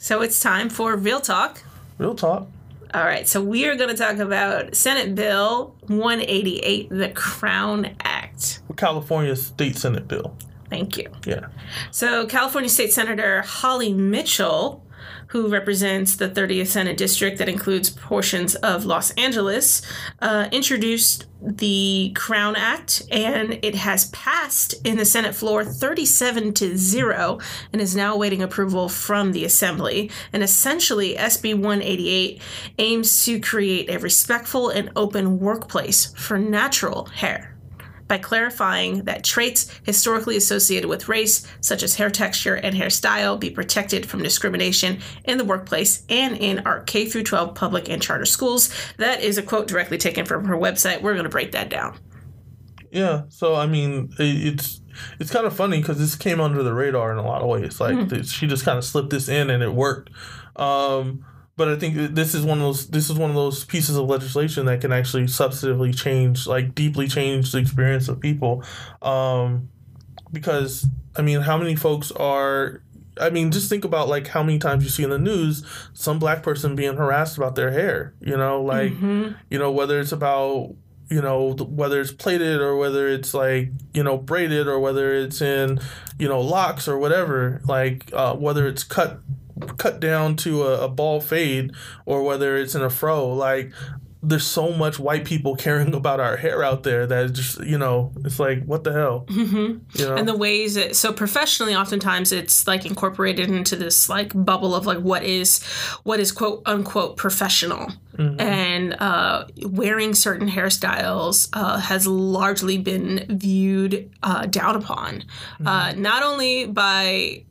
So it's time for Real Talk. Real talk. All right, so we are going to talk about Senate Bill 188, the Crown Act. California State Senate bill. Thank you. Yeah. So, California State Senator Holly Mitchell, who represents the 30th Senate District that includes portions of Los Angeles, uh, introduced the Crown Act, and it has passed in the Senate floor 37 to 0 and is now awaiting approval from the Assembly. And essentially, SB 188 aims to create a respectful and open workplace for natural hair by clarifying that traits historically associated with race, such as hair texture and hairstyle, be protected from discrimination in the workplace and in our K through 12 public and charter schools. That is a quote directly taken from her website. We're going to break that down. Yeah. So I mean, it's it's kind of funny because this came under the radar in a lot of ways. Like th- she just kind of slipped this in and it worked. Um, but I think this is one of those this is one of those pieces of legislation that can actually substantively change, like deeply change the experience of people. Um, because I mean, how many folks are I mean, just think about like how many times you see in the news some black person being harassed about their hair. You know, like Mhm. you know whether it's about you know whether it's plaited or whether it's like you know braided or whether it's in you know locks or whatever. Like uh, whether it's cut cut down to a, a ball fade or whether it's in a fro. Like there's so much white people caring about our hair out there that it's just you know it's like what the hell Mhm. you know And the ways that, so professionally, oftentimes it's like incorporated into this like bubble of like what is, what is quote unquote professional. Mhm. and uh, wearing certain hairstyles uh, has largely been viewed uh, down upon, uh, not only by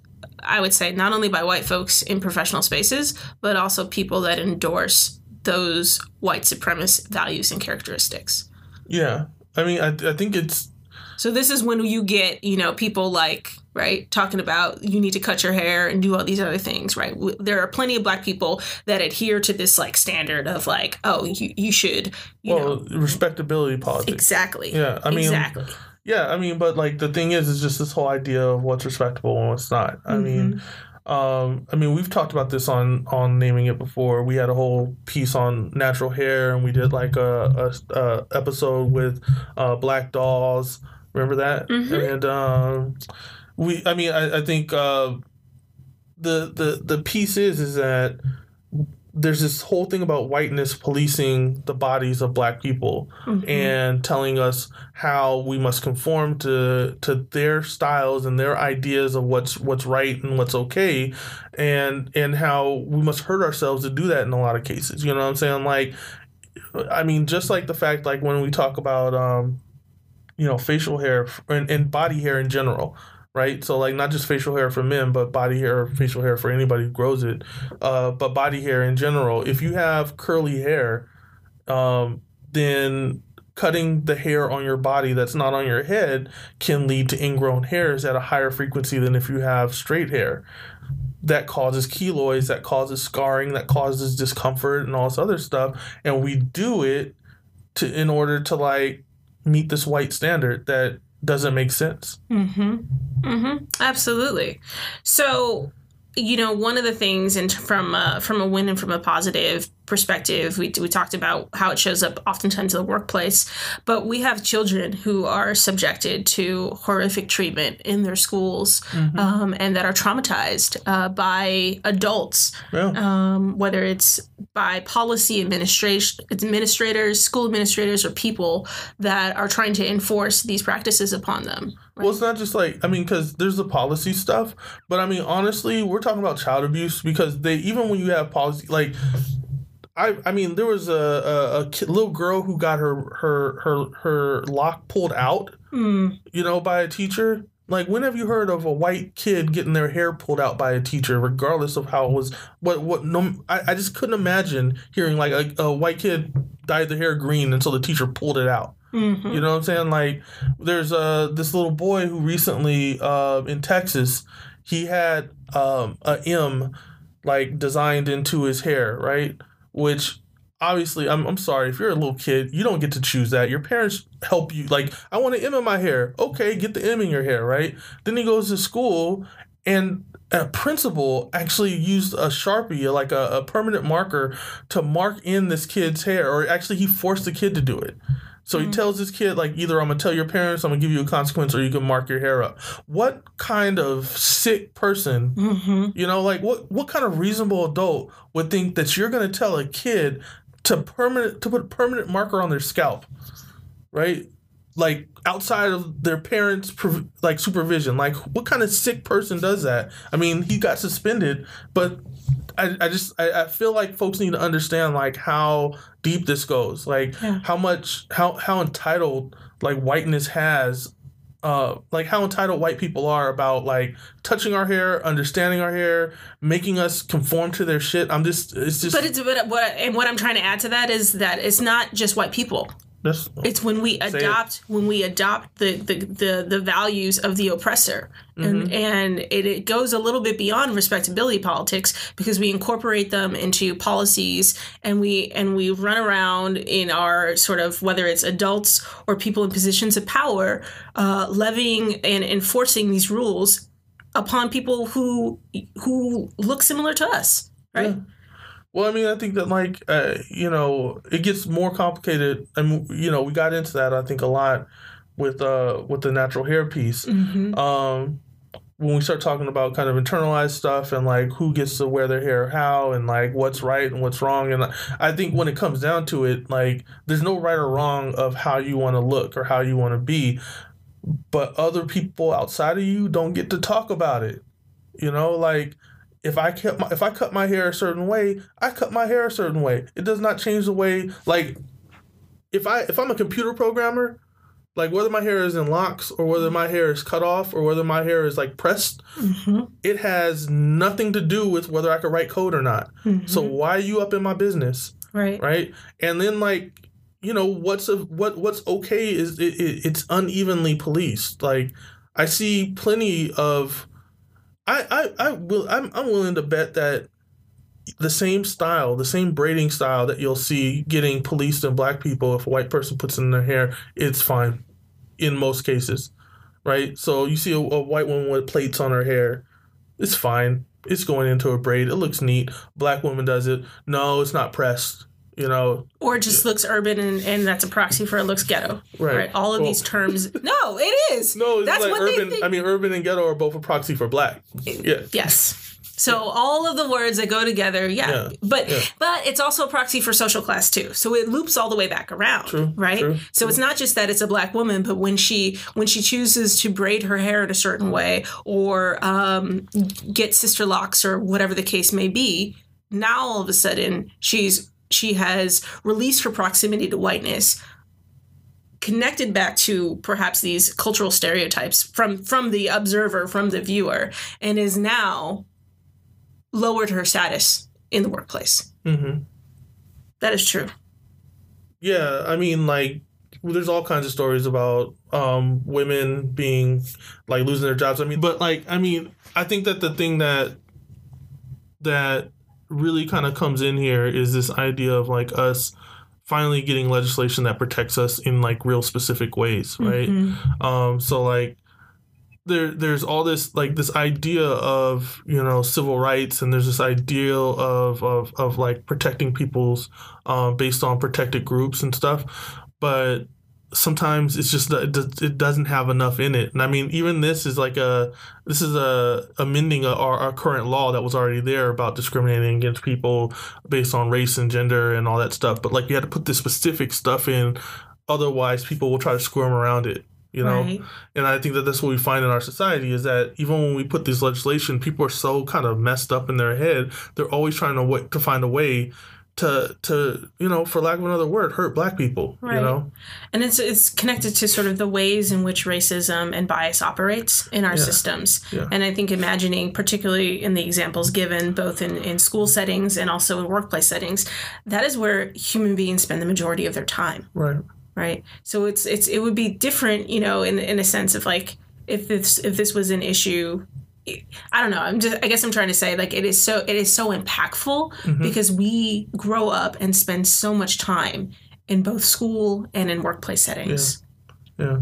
I would say not only by white folks in professional spaces, but also people that endorse those white supremacist values and characteristics. Yeah. I mean, I, I think it's So this is when you get, you know, people like, right, talking about you need to cut your hair and do all these other things, right? There are plenty of black people that adhere to this like standard of like, oh, you, you should, you well know, respectability politics. exactly. Yeah, I mean, exactly. Yeah, I mean, but like the thing is, is just this whole idea of what's respectable and what's not. I mean, um, I mean, we've talked about this on on naming it before. We had a whole piece on natural hair, and we did like a, a, a episode with uh, black dolls. Remember that? Mhm. And um, we, I mean, I, I think uh, the the the piece is is that there's this whole thing about whiteness policing the bodies of black people Mhm. and telling us how we must conform to to their styles and their ideas of what's what's right and what's okay and and how we must hurt ourselves to do that in a lot of cases you know what i'm saying like i mean just like the fact like when we talk about um you know facial hair and, and body hair in general right so like not just facial hair for men but body hair facial hair for anybody who grows it uh but body hair in general if you have curly hair um then cutting the hair on your body that's not on your head can lead to ingrown hairs at a higher frequency than if you have straight hair. That causes keloids, that causes scarring, that causes discomfort and all this other stuff. And we do it to in order to like meet this white standard that doesn't make sense. Mm-hmm. Mm-hmm. Absolutely. So, you know, one of the things, and from uh, from a win and from a positive perspective, we we talked about how it shows up oftentimes in the workplace, but we have children who are subjected to horrific treatment in their schools, um, and that are traumatized uh, by adults Yeah. um, whether it's by policy administration administrators, school administrators, or people that are trying to enforce these practices upon them. Well, it's not just like I mean, because there's the policy stuff, but I mean, honestly, we're talking about child abuse because they even when you have policy, like I, I mean, there was a a, a kid, little girl who got her her her her lock pulled out, Mm, you know, by a teacher. Like, when have you heard of a white kid getting their hair pulled out by a teacher, regardless of how it was? What what? No, I, I just couldn't imagine hearing like a, a white kid dyed their hair green until the teacher pulled it out. Mhm. You know what I'm saying? Like, there's uh this little boy who recently uh, in Texas, he had um, a M like designed into his hair, right? Which obviously, I'm I'm sorry if you're a little kid, you don't get to choose that. Your parents help you. Like, I want an M in my hair. Okay, get the M in your hair, right? Then he goes to school and. A principal actually used a sharpie, like a, a permanent marker, to mark in this kid's hair, or actually, he forced the kid to do it. So he tells this kid, like, either I'm gonna tell your parents, I'm gonna give you a consequence, or you can mark your hair up. What kind of sick person, Mhm. you know, like what what kind of reasonable adult would think that you're gonna tell a kid to permanent to put a permanent marker on their scalp, right? Like outside of their parents' like supervision. Like what kind of sick person does that? I mean, he got suspended, but I, I just I, I feel like folks need to understand like how deep this goes like Yeah. how much how how entitled like whiteness has uh like how entitled white people are about like touching our hair understanding our hair making us conform to their shit i'm just it's just But it's but what and what I'm trying to add to that is that it's not just white people. That's It's when we it. adopt when we adopt the the, the, the values of the oppressor. And and it, it goes a little bit beyond respectability politics because we incorporate them into policies and we and we run around in our sort of whether it's adults or people in positions of power, uh, levying and enforcing these rules upon people who who look similar to us. Right? Well, I mean, I think that like uh, you know, it gets more complicated, and you know, we got into that I think a lot with uh with the natural hair piece. Mm-hmm. Um, when we start talking about kind of internalized stuff and like who gets to wear their hair how and like what's right and what's wrong, and I think when it comes down to it, like there's no right or wrong of how you want to look or how you want to be, but other people outside of you don't get to talk about it. You know, like if I kept my, if I cut my hair a certain way, I cut my hair a certain way. It does not change the way like if I if I'm a computer programmer, Like whether my hair is in locks or whether my hair is cut off or whether my hair is like pressed, Mm-hmm. it has nothing to do with whether I could write code or not. Mm-hmm. So why are you up in my business? right. right? And then like you know what's a, what what's okay is it, it, it's unevenly policed. Like I see plenty of I I I will I'm I'm willing to bet that the same style, the same braiding style that you'll see getting policed in black people if a white person puts in their hair, it's fine in most cases. Right? So you see a, a white woman with plates on her hair, it's fine. It's going into a braid. It looks neat. Black woman does it. No, it's not pressed. You know, Or just looks urban and, and that's a proxy for it looks ghetto. Right. All of Well- these terms. No, it is. No, it's that's like what urban. they think. I mean, urban and ghetto are both a proxy for black. Yeah. Yes. So all of the words that go together, yeah. Yeah, But yeah. but it's also a proxy for social class too. So it loops all the way back around. True, Right? true, so it's not just that it's a black woman, but when she when she chooses to braid her hair in a certain way or um, get sister locks or whatever the case may be, now all of a sudden she's she has released her proximity to whiteness connected back to perhaps these cultural stereotypes from from the observer from the viewer and is now lowered her status in the workplace hmm that is true Yeah. I mean, like, there's all kinds of stories about um, women being like losing their jobs. I mean, but like, I mean, I think that the thing that that really kind of comes in here is this idea of like us finally getting legislation that protects us in like real specific ways, right? Um, so like there there's all this like this idea of you know civil rights and there's this ideal of of, of like protecting people's um, based on protected groups and stuff, but sometimes it's just that it, does, it doesn't have enough in it. And I mean, even this is like a this is a amending a, our, our current law that was already there about discriminating against people based on race and gender and all that stuff. But like you had to put this specific stuff in, otherwise people will try to squirm around it. You know, Right. and I think that that's what we find in our society is that even when we put this legislation, people are so kind of messed up in their head. They're always trying to to find a way to to you know, for lack of another word, hurt black people. Right. You know, and it's it's connected to sort of the ways in which racism and bias operates in our Yeah. systems Yeah. and i think imagining particularly in the examples given both in, in school settings and also in workplace settings that is where human beings spend the majority of their time right? right so it's it's it would be different you know in in a sense of like if this if this was an issue I don't know. I'm just. I guess I'm trying to say like it is so. It is so impactful Mm-hmm. because we grow up and spend so much time in both school and in workplace settings. Yeah. yeah.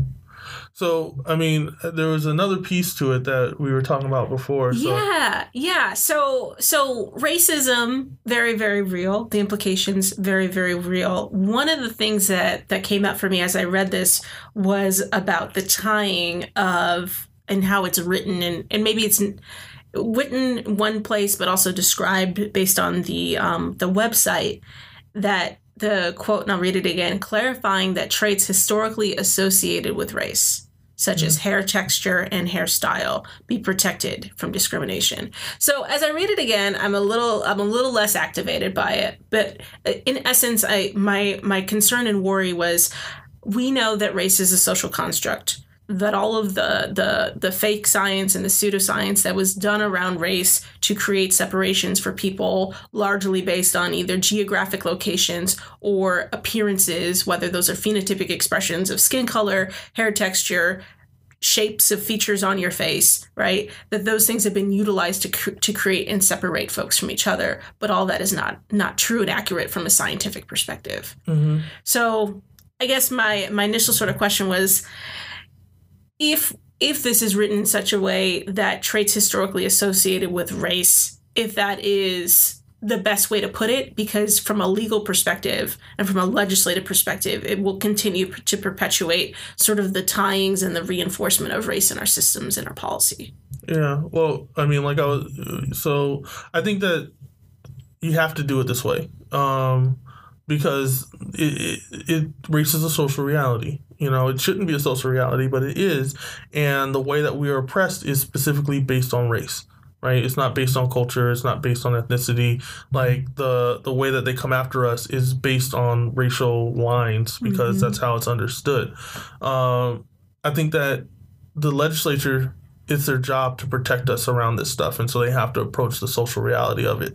So I mean, there was another piece to it that we were talking about before. So Yeah, yeah. So so racism very very real. The implications very very real. One of the things that that came up for me as I read this was about the tying of and how it's written and and maybe it's written in one place but also described based on the um, the website that the quote and I'll read it again clarifying that traits historically associated with race such as hair texture and hairstyle be protected from discrimination. So as I read it again, I'm a little I'm a little less activated by it, but uh, in essence I my my concern and worry was we know that race is a social construct that all of the the the fake science and the pseudoscience that was done around race to create separations for people largely based on either geographic locations or appearances whether those are phenotypic expressions of skin color hair texture shapes of features on your face right? That those things have been utilized to cr- to create and separate folks from each other. But all that is not not true and accurate from a scientific perspective. Mhm. so I guess my my initial sort of question was if if this is written in such a way that traits historically associated with race, if that is the best way to put it, because from a legal perspective and from a legislative perspective, it will continue to perpetuate sort of the tyings and the reinforcement of race in our systems and our policy. Yeah. Well, I mean, like I was, so I think that you have to do it this way, um, because it, it, it a social reality. You know, it shouldn't be a social reality, but it is, and the way that we are oppressed is specifically based on race, right? It's not based on culture. It's not based on ethnicity. Like the the way that they come after us is based on racial lines because Mhm. that's how it's understood. Um, I think that the legislature it's their job to protect us around this stuff, and so they have to approach the social reality of it.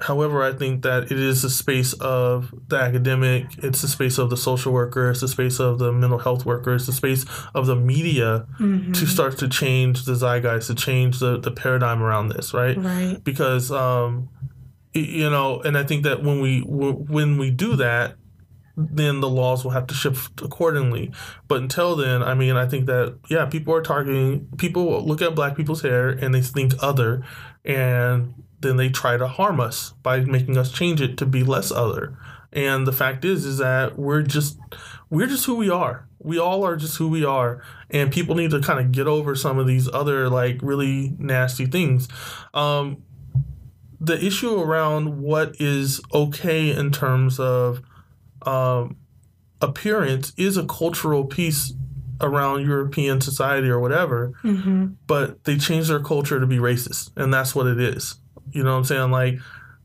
However, I think that it is a space of the academic, it's the space of the social worker, it's the space of the mental health worker, it's the space of the media Mhm. to start to change the zeitgeist, to change the, the paradigm around this, right? Right. Because, um, you know, and I think that when we when we do that, then the laws will have to shift accordingly. But until then, I mean, I think that yeah, people are targeting people look at black people's hair and they think other, and then they try to harm us by making us change it to be less other. And the fact is, is that we're just we're just who we are. We all are just who we are, and people need to kind of get over some of these other like really nasty things. Um, the issue around what is okay in terms of um, appearance is a cultural piece around European society or whatever, hmm but they change their culture to be racist, and that's what it is. You know what I'm saying? Like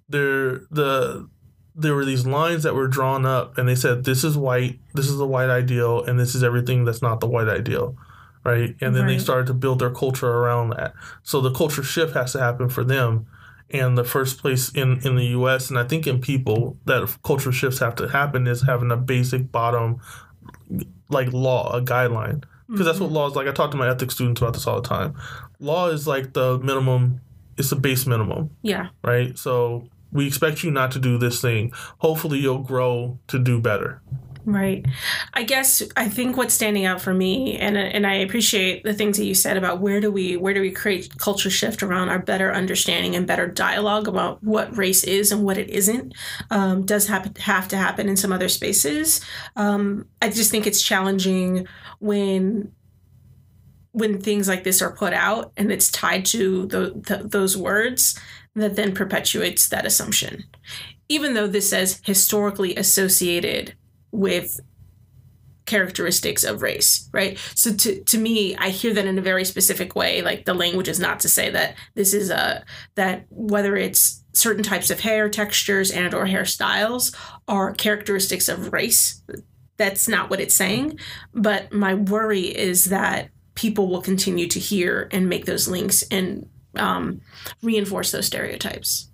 there the there were these lines that were drawn up, and they said this is white, this is the white ideal, and this is everything that's not the white ideal. Right. And then they started to build their culture around that. So the culture shift has to happen for them. And the first place in, in the US, and I think in people, that culture shifts have to happen is having a basic bottom, like law, a guideline. Because that's what mm-hmm. law is like. I talk to my ethics students about this all the time. Law is like the minimum, it's a base minimum, Yeah. right? So we expect you not to do this thing. Hopefully, you'll grow to do better. Right. I guess I think what's standing out for me, and and I appreciate the things that you said about where do we where do we create culture shift around our better understanding and better dialogue about what race is and what it isn't, um, does happen have to happen in some other spaces. Um, I just think it's challenging when when things like this are put out and it's tied to the, the, those words that then perpetuates that assumption even though this says historically associated with characteristics of race, right? So to, to me, I hear that in a very specific way. Like the language is not to say that this is a that whether it's certain types of hair textures and or hairstyles are characteristics of race. That's not what it's saying. But my worry is that people will continue to hear and make those links and um, reinforce those stereotypes.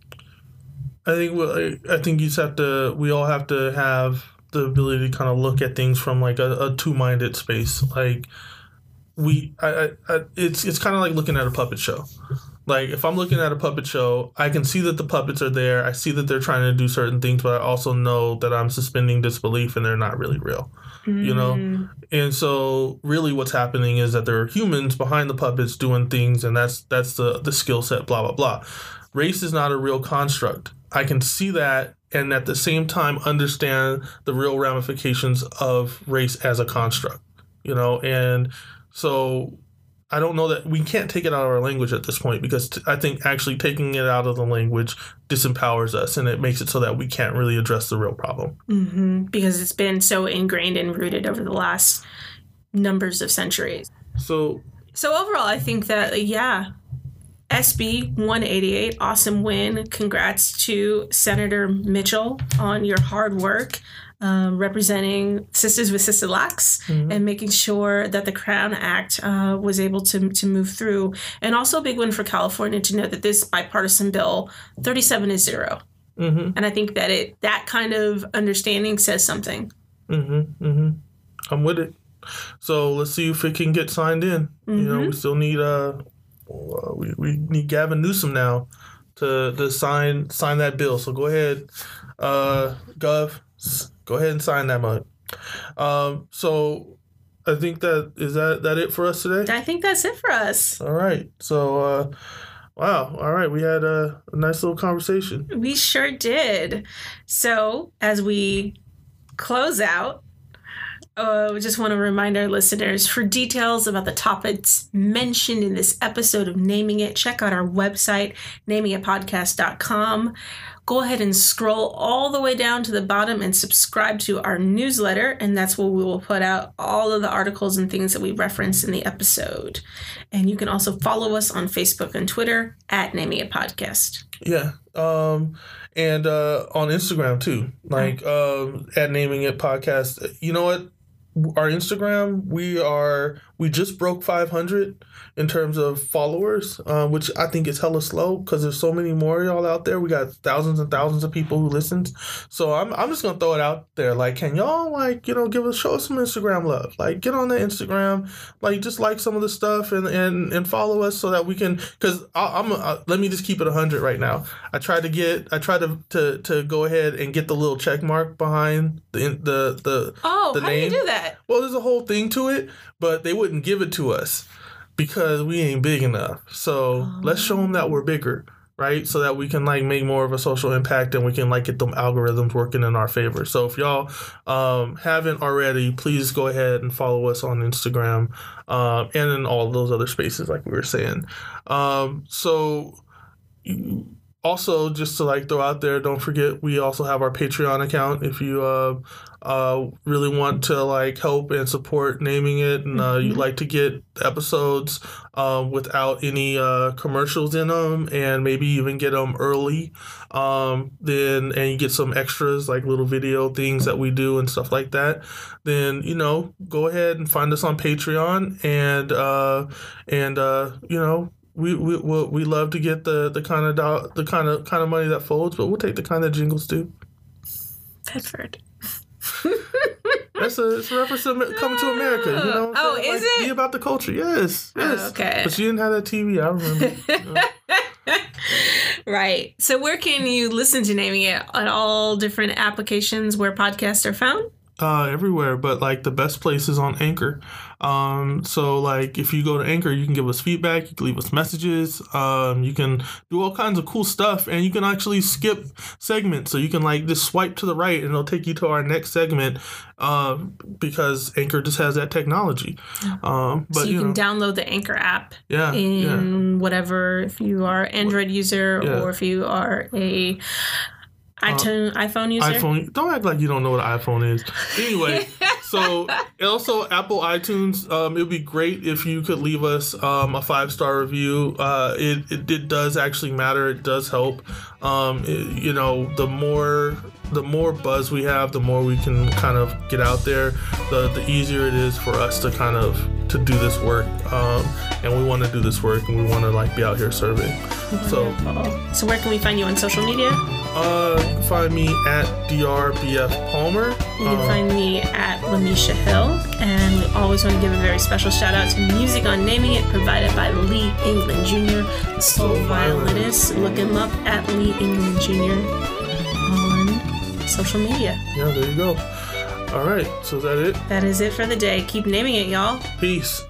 I think well, I, think you just have to. We all have to have the ability to kind of look at things from like a, a two-minded space. Like we, I, I it's it's kind of like looking at a puppet show. Like if I'm looking at a puppet show, I can see that the puppets are there. I see that they're trying to do certain things, but I also know that I'm suspending disbelief and they're not really real. You know? Mm, And so really what's happening is that there are humans behind the puppets doing things and that's that's the the skill set blah blah blah. Race is not a real construct. I can see that and at the same time understand the real ramifications of race as a construct. You know, and so I don't know that we can't take it out of our language at this point because t- I think actually taking it out of the language disempowers us and it makes it so that we can't really address the real problem. hmm Because it's been so ingrained and rooted over the last numbers of centuries. So So overall, I think that yeah, SB 188, awesome win. Congrats to Senator Mitchell on your hard work. Um, representing Sisters with Sister Locks Mhm. and making sure that the Crown Act uh, was able to, to move through. And also a big win for California to know that this bipartisan bill 37 is zero. mhm. And I think that it that kind of understanding says something. Mm-hmm. Mm-hmm. I'm with it. So let's see if it can get signed in. You know, we still need uh, uh, we, we need Gavin Newsom now to to sign sign that bill. So go ahead, uh, Gov, go ahead and sign that mug. Um, so I think that is that that it for us today. I think that's it for us. All right. So uh, wow. All right, we had a, a nice little conversation. We sure did. So, as we close out, uh, we just want to remind our listeners for details about the topics mentioned in this episode of Naming It, check out our website, namingitpodcast.com. go ahead and scroll all the way down to the bottom and subscribe to our newsletter. And that's where we will put out all of the articles and things that we reference in the episode. And you can also follow us on Facebook and Twitter at Naming It Podcast. Yeah. Um, and uh, on Instagram too, like um, at Naming It Podcast. You know what? Our Instagram, we are we just broke 500 in terms of followers, uh, which I think is hella slow because there's so many more y'all out there. We got thousands and thousands of people who listens. So I'm, I'm just gonna throw it out there. Like, can y'all like you know give us show us some Instagram love? Like, get on the Instagram, like just like some of the stuff and and and follow us so that we can. Because I'm uh, let me just keep it hundred right now. I tried to get I tried to to to go ahead and get the little check mark behind the the the Oh, the how name. do you do that? Well, there's a whole thing to it, but they wouldn't give it to us because we ain't big enough. So let's show them that we're bigger, right? So that we can like make more of a social impact and we can like get them algorithms working in our favor. So if y'all um, haven't already, please go ahead and follow us on Instagram um, and in all those other spaces, like we were saying. Um, so also just to like throw out there don't forget we also have our patreon account. If you uh uh really want to like help and support naming it and uh, you'd like to get episodes um without any uh commercials in them and maybe even get them early um then and you get some extras like little video things that we do and stuff like that then you know go ahead and find us on patreon and uh and uh you know we we we we love to get the the kind of do, the kind of kind of money that folds, but we'll take the kind of jingles too. Bedford. That's a, it's a reference to coming to America. You know? Oh, saying? is Like, it? Be about the culture. Yes. Yes. okay. But she didn't have that TV. I remember. Right. So where can you listen to Naming It on all different applications where podcasts are found? uh, everywhere, but like the best place is on Anchor. Um, so like if you go to Anchor, you can give us feedback, you can leave us messages, um, you can do all kinds of cool stuff, and you can actually skip segments. So you can like just swipe to the right, and it'll take you to our next segment, uh, because Anchor just has that technology. Um, but so you, you, can know, download the Anchor app yeah, yeah. in whatever if you are Android user Yeah. or if you are a iTunes iPhone user. iPhone. Don't act like you don't know what an iPhone is. Anyway, so also Apple iTunes. Um, it would be great if you could leave us um, a five star review. Uh, it, it it does actually matter. It does help. Um, it- you know, the more the more buzz we have, the more we can kind of get out there. The the easier it is for us to kind of to do this work. Um, and we want to do this work, and we want to like be out here serving. So. So where can we find you on social media? Uh, you can find me at drbf palmer. You can Um, find me at Lamisha Hill, and we always want to give a very special shout out to music on naming it, provided by Lee England Jr., soul violinist. Look him up at Lee England Jr. social media. yeah, there you go. All right, so is that it? That is it for the day. Keep naming it, y'all. Peace.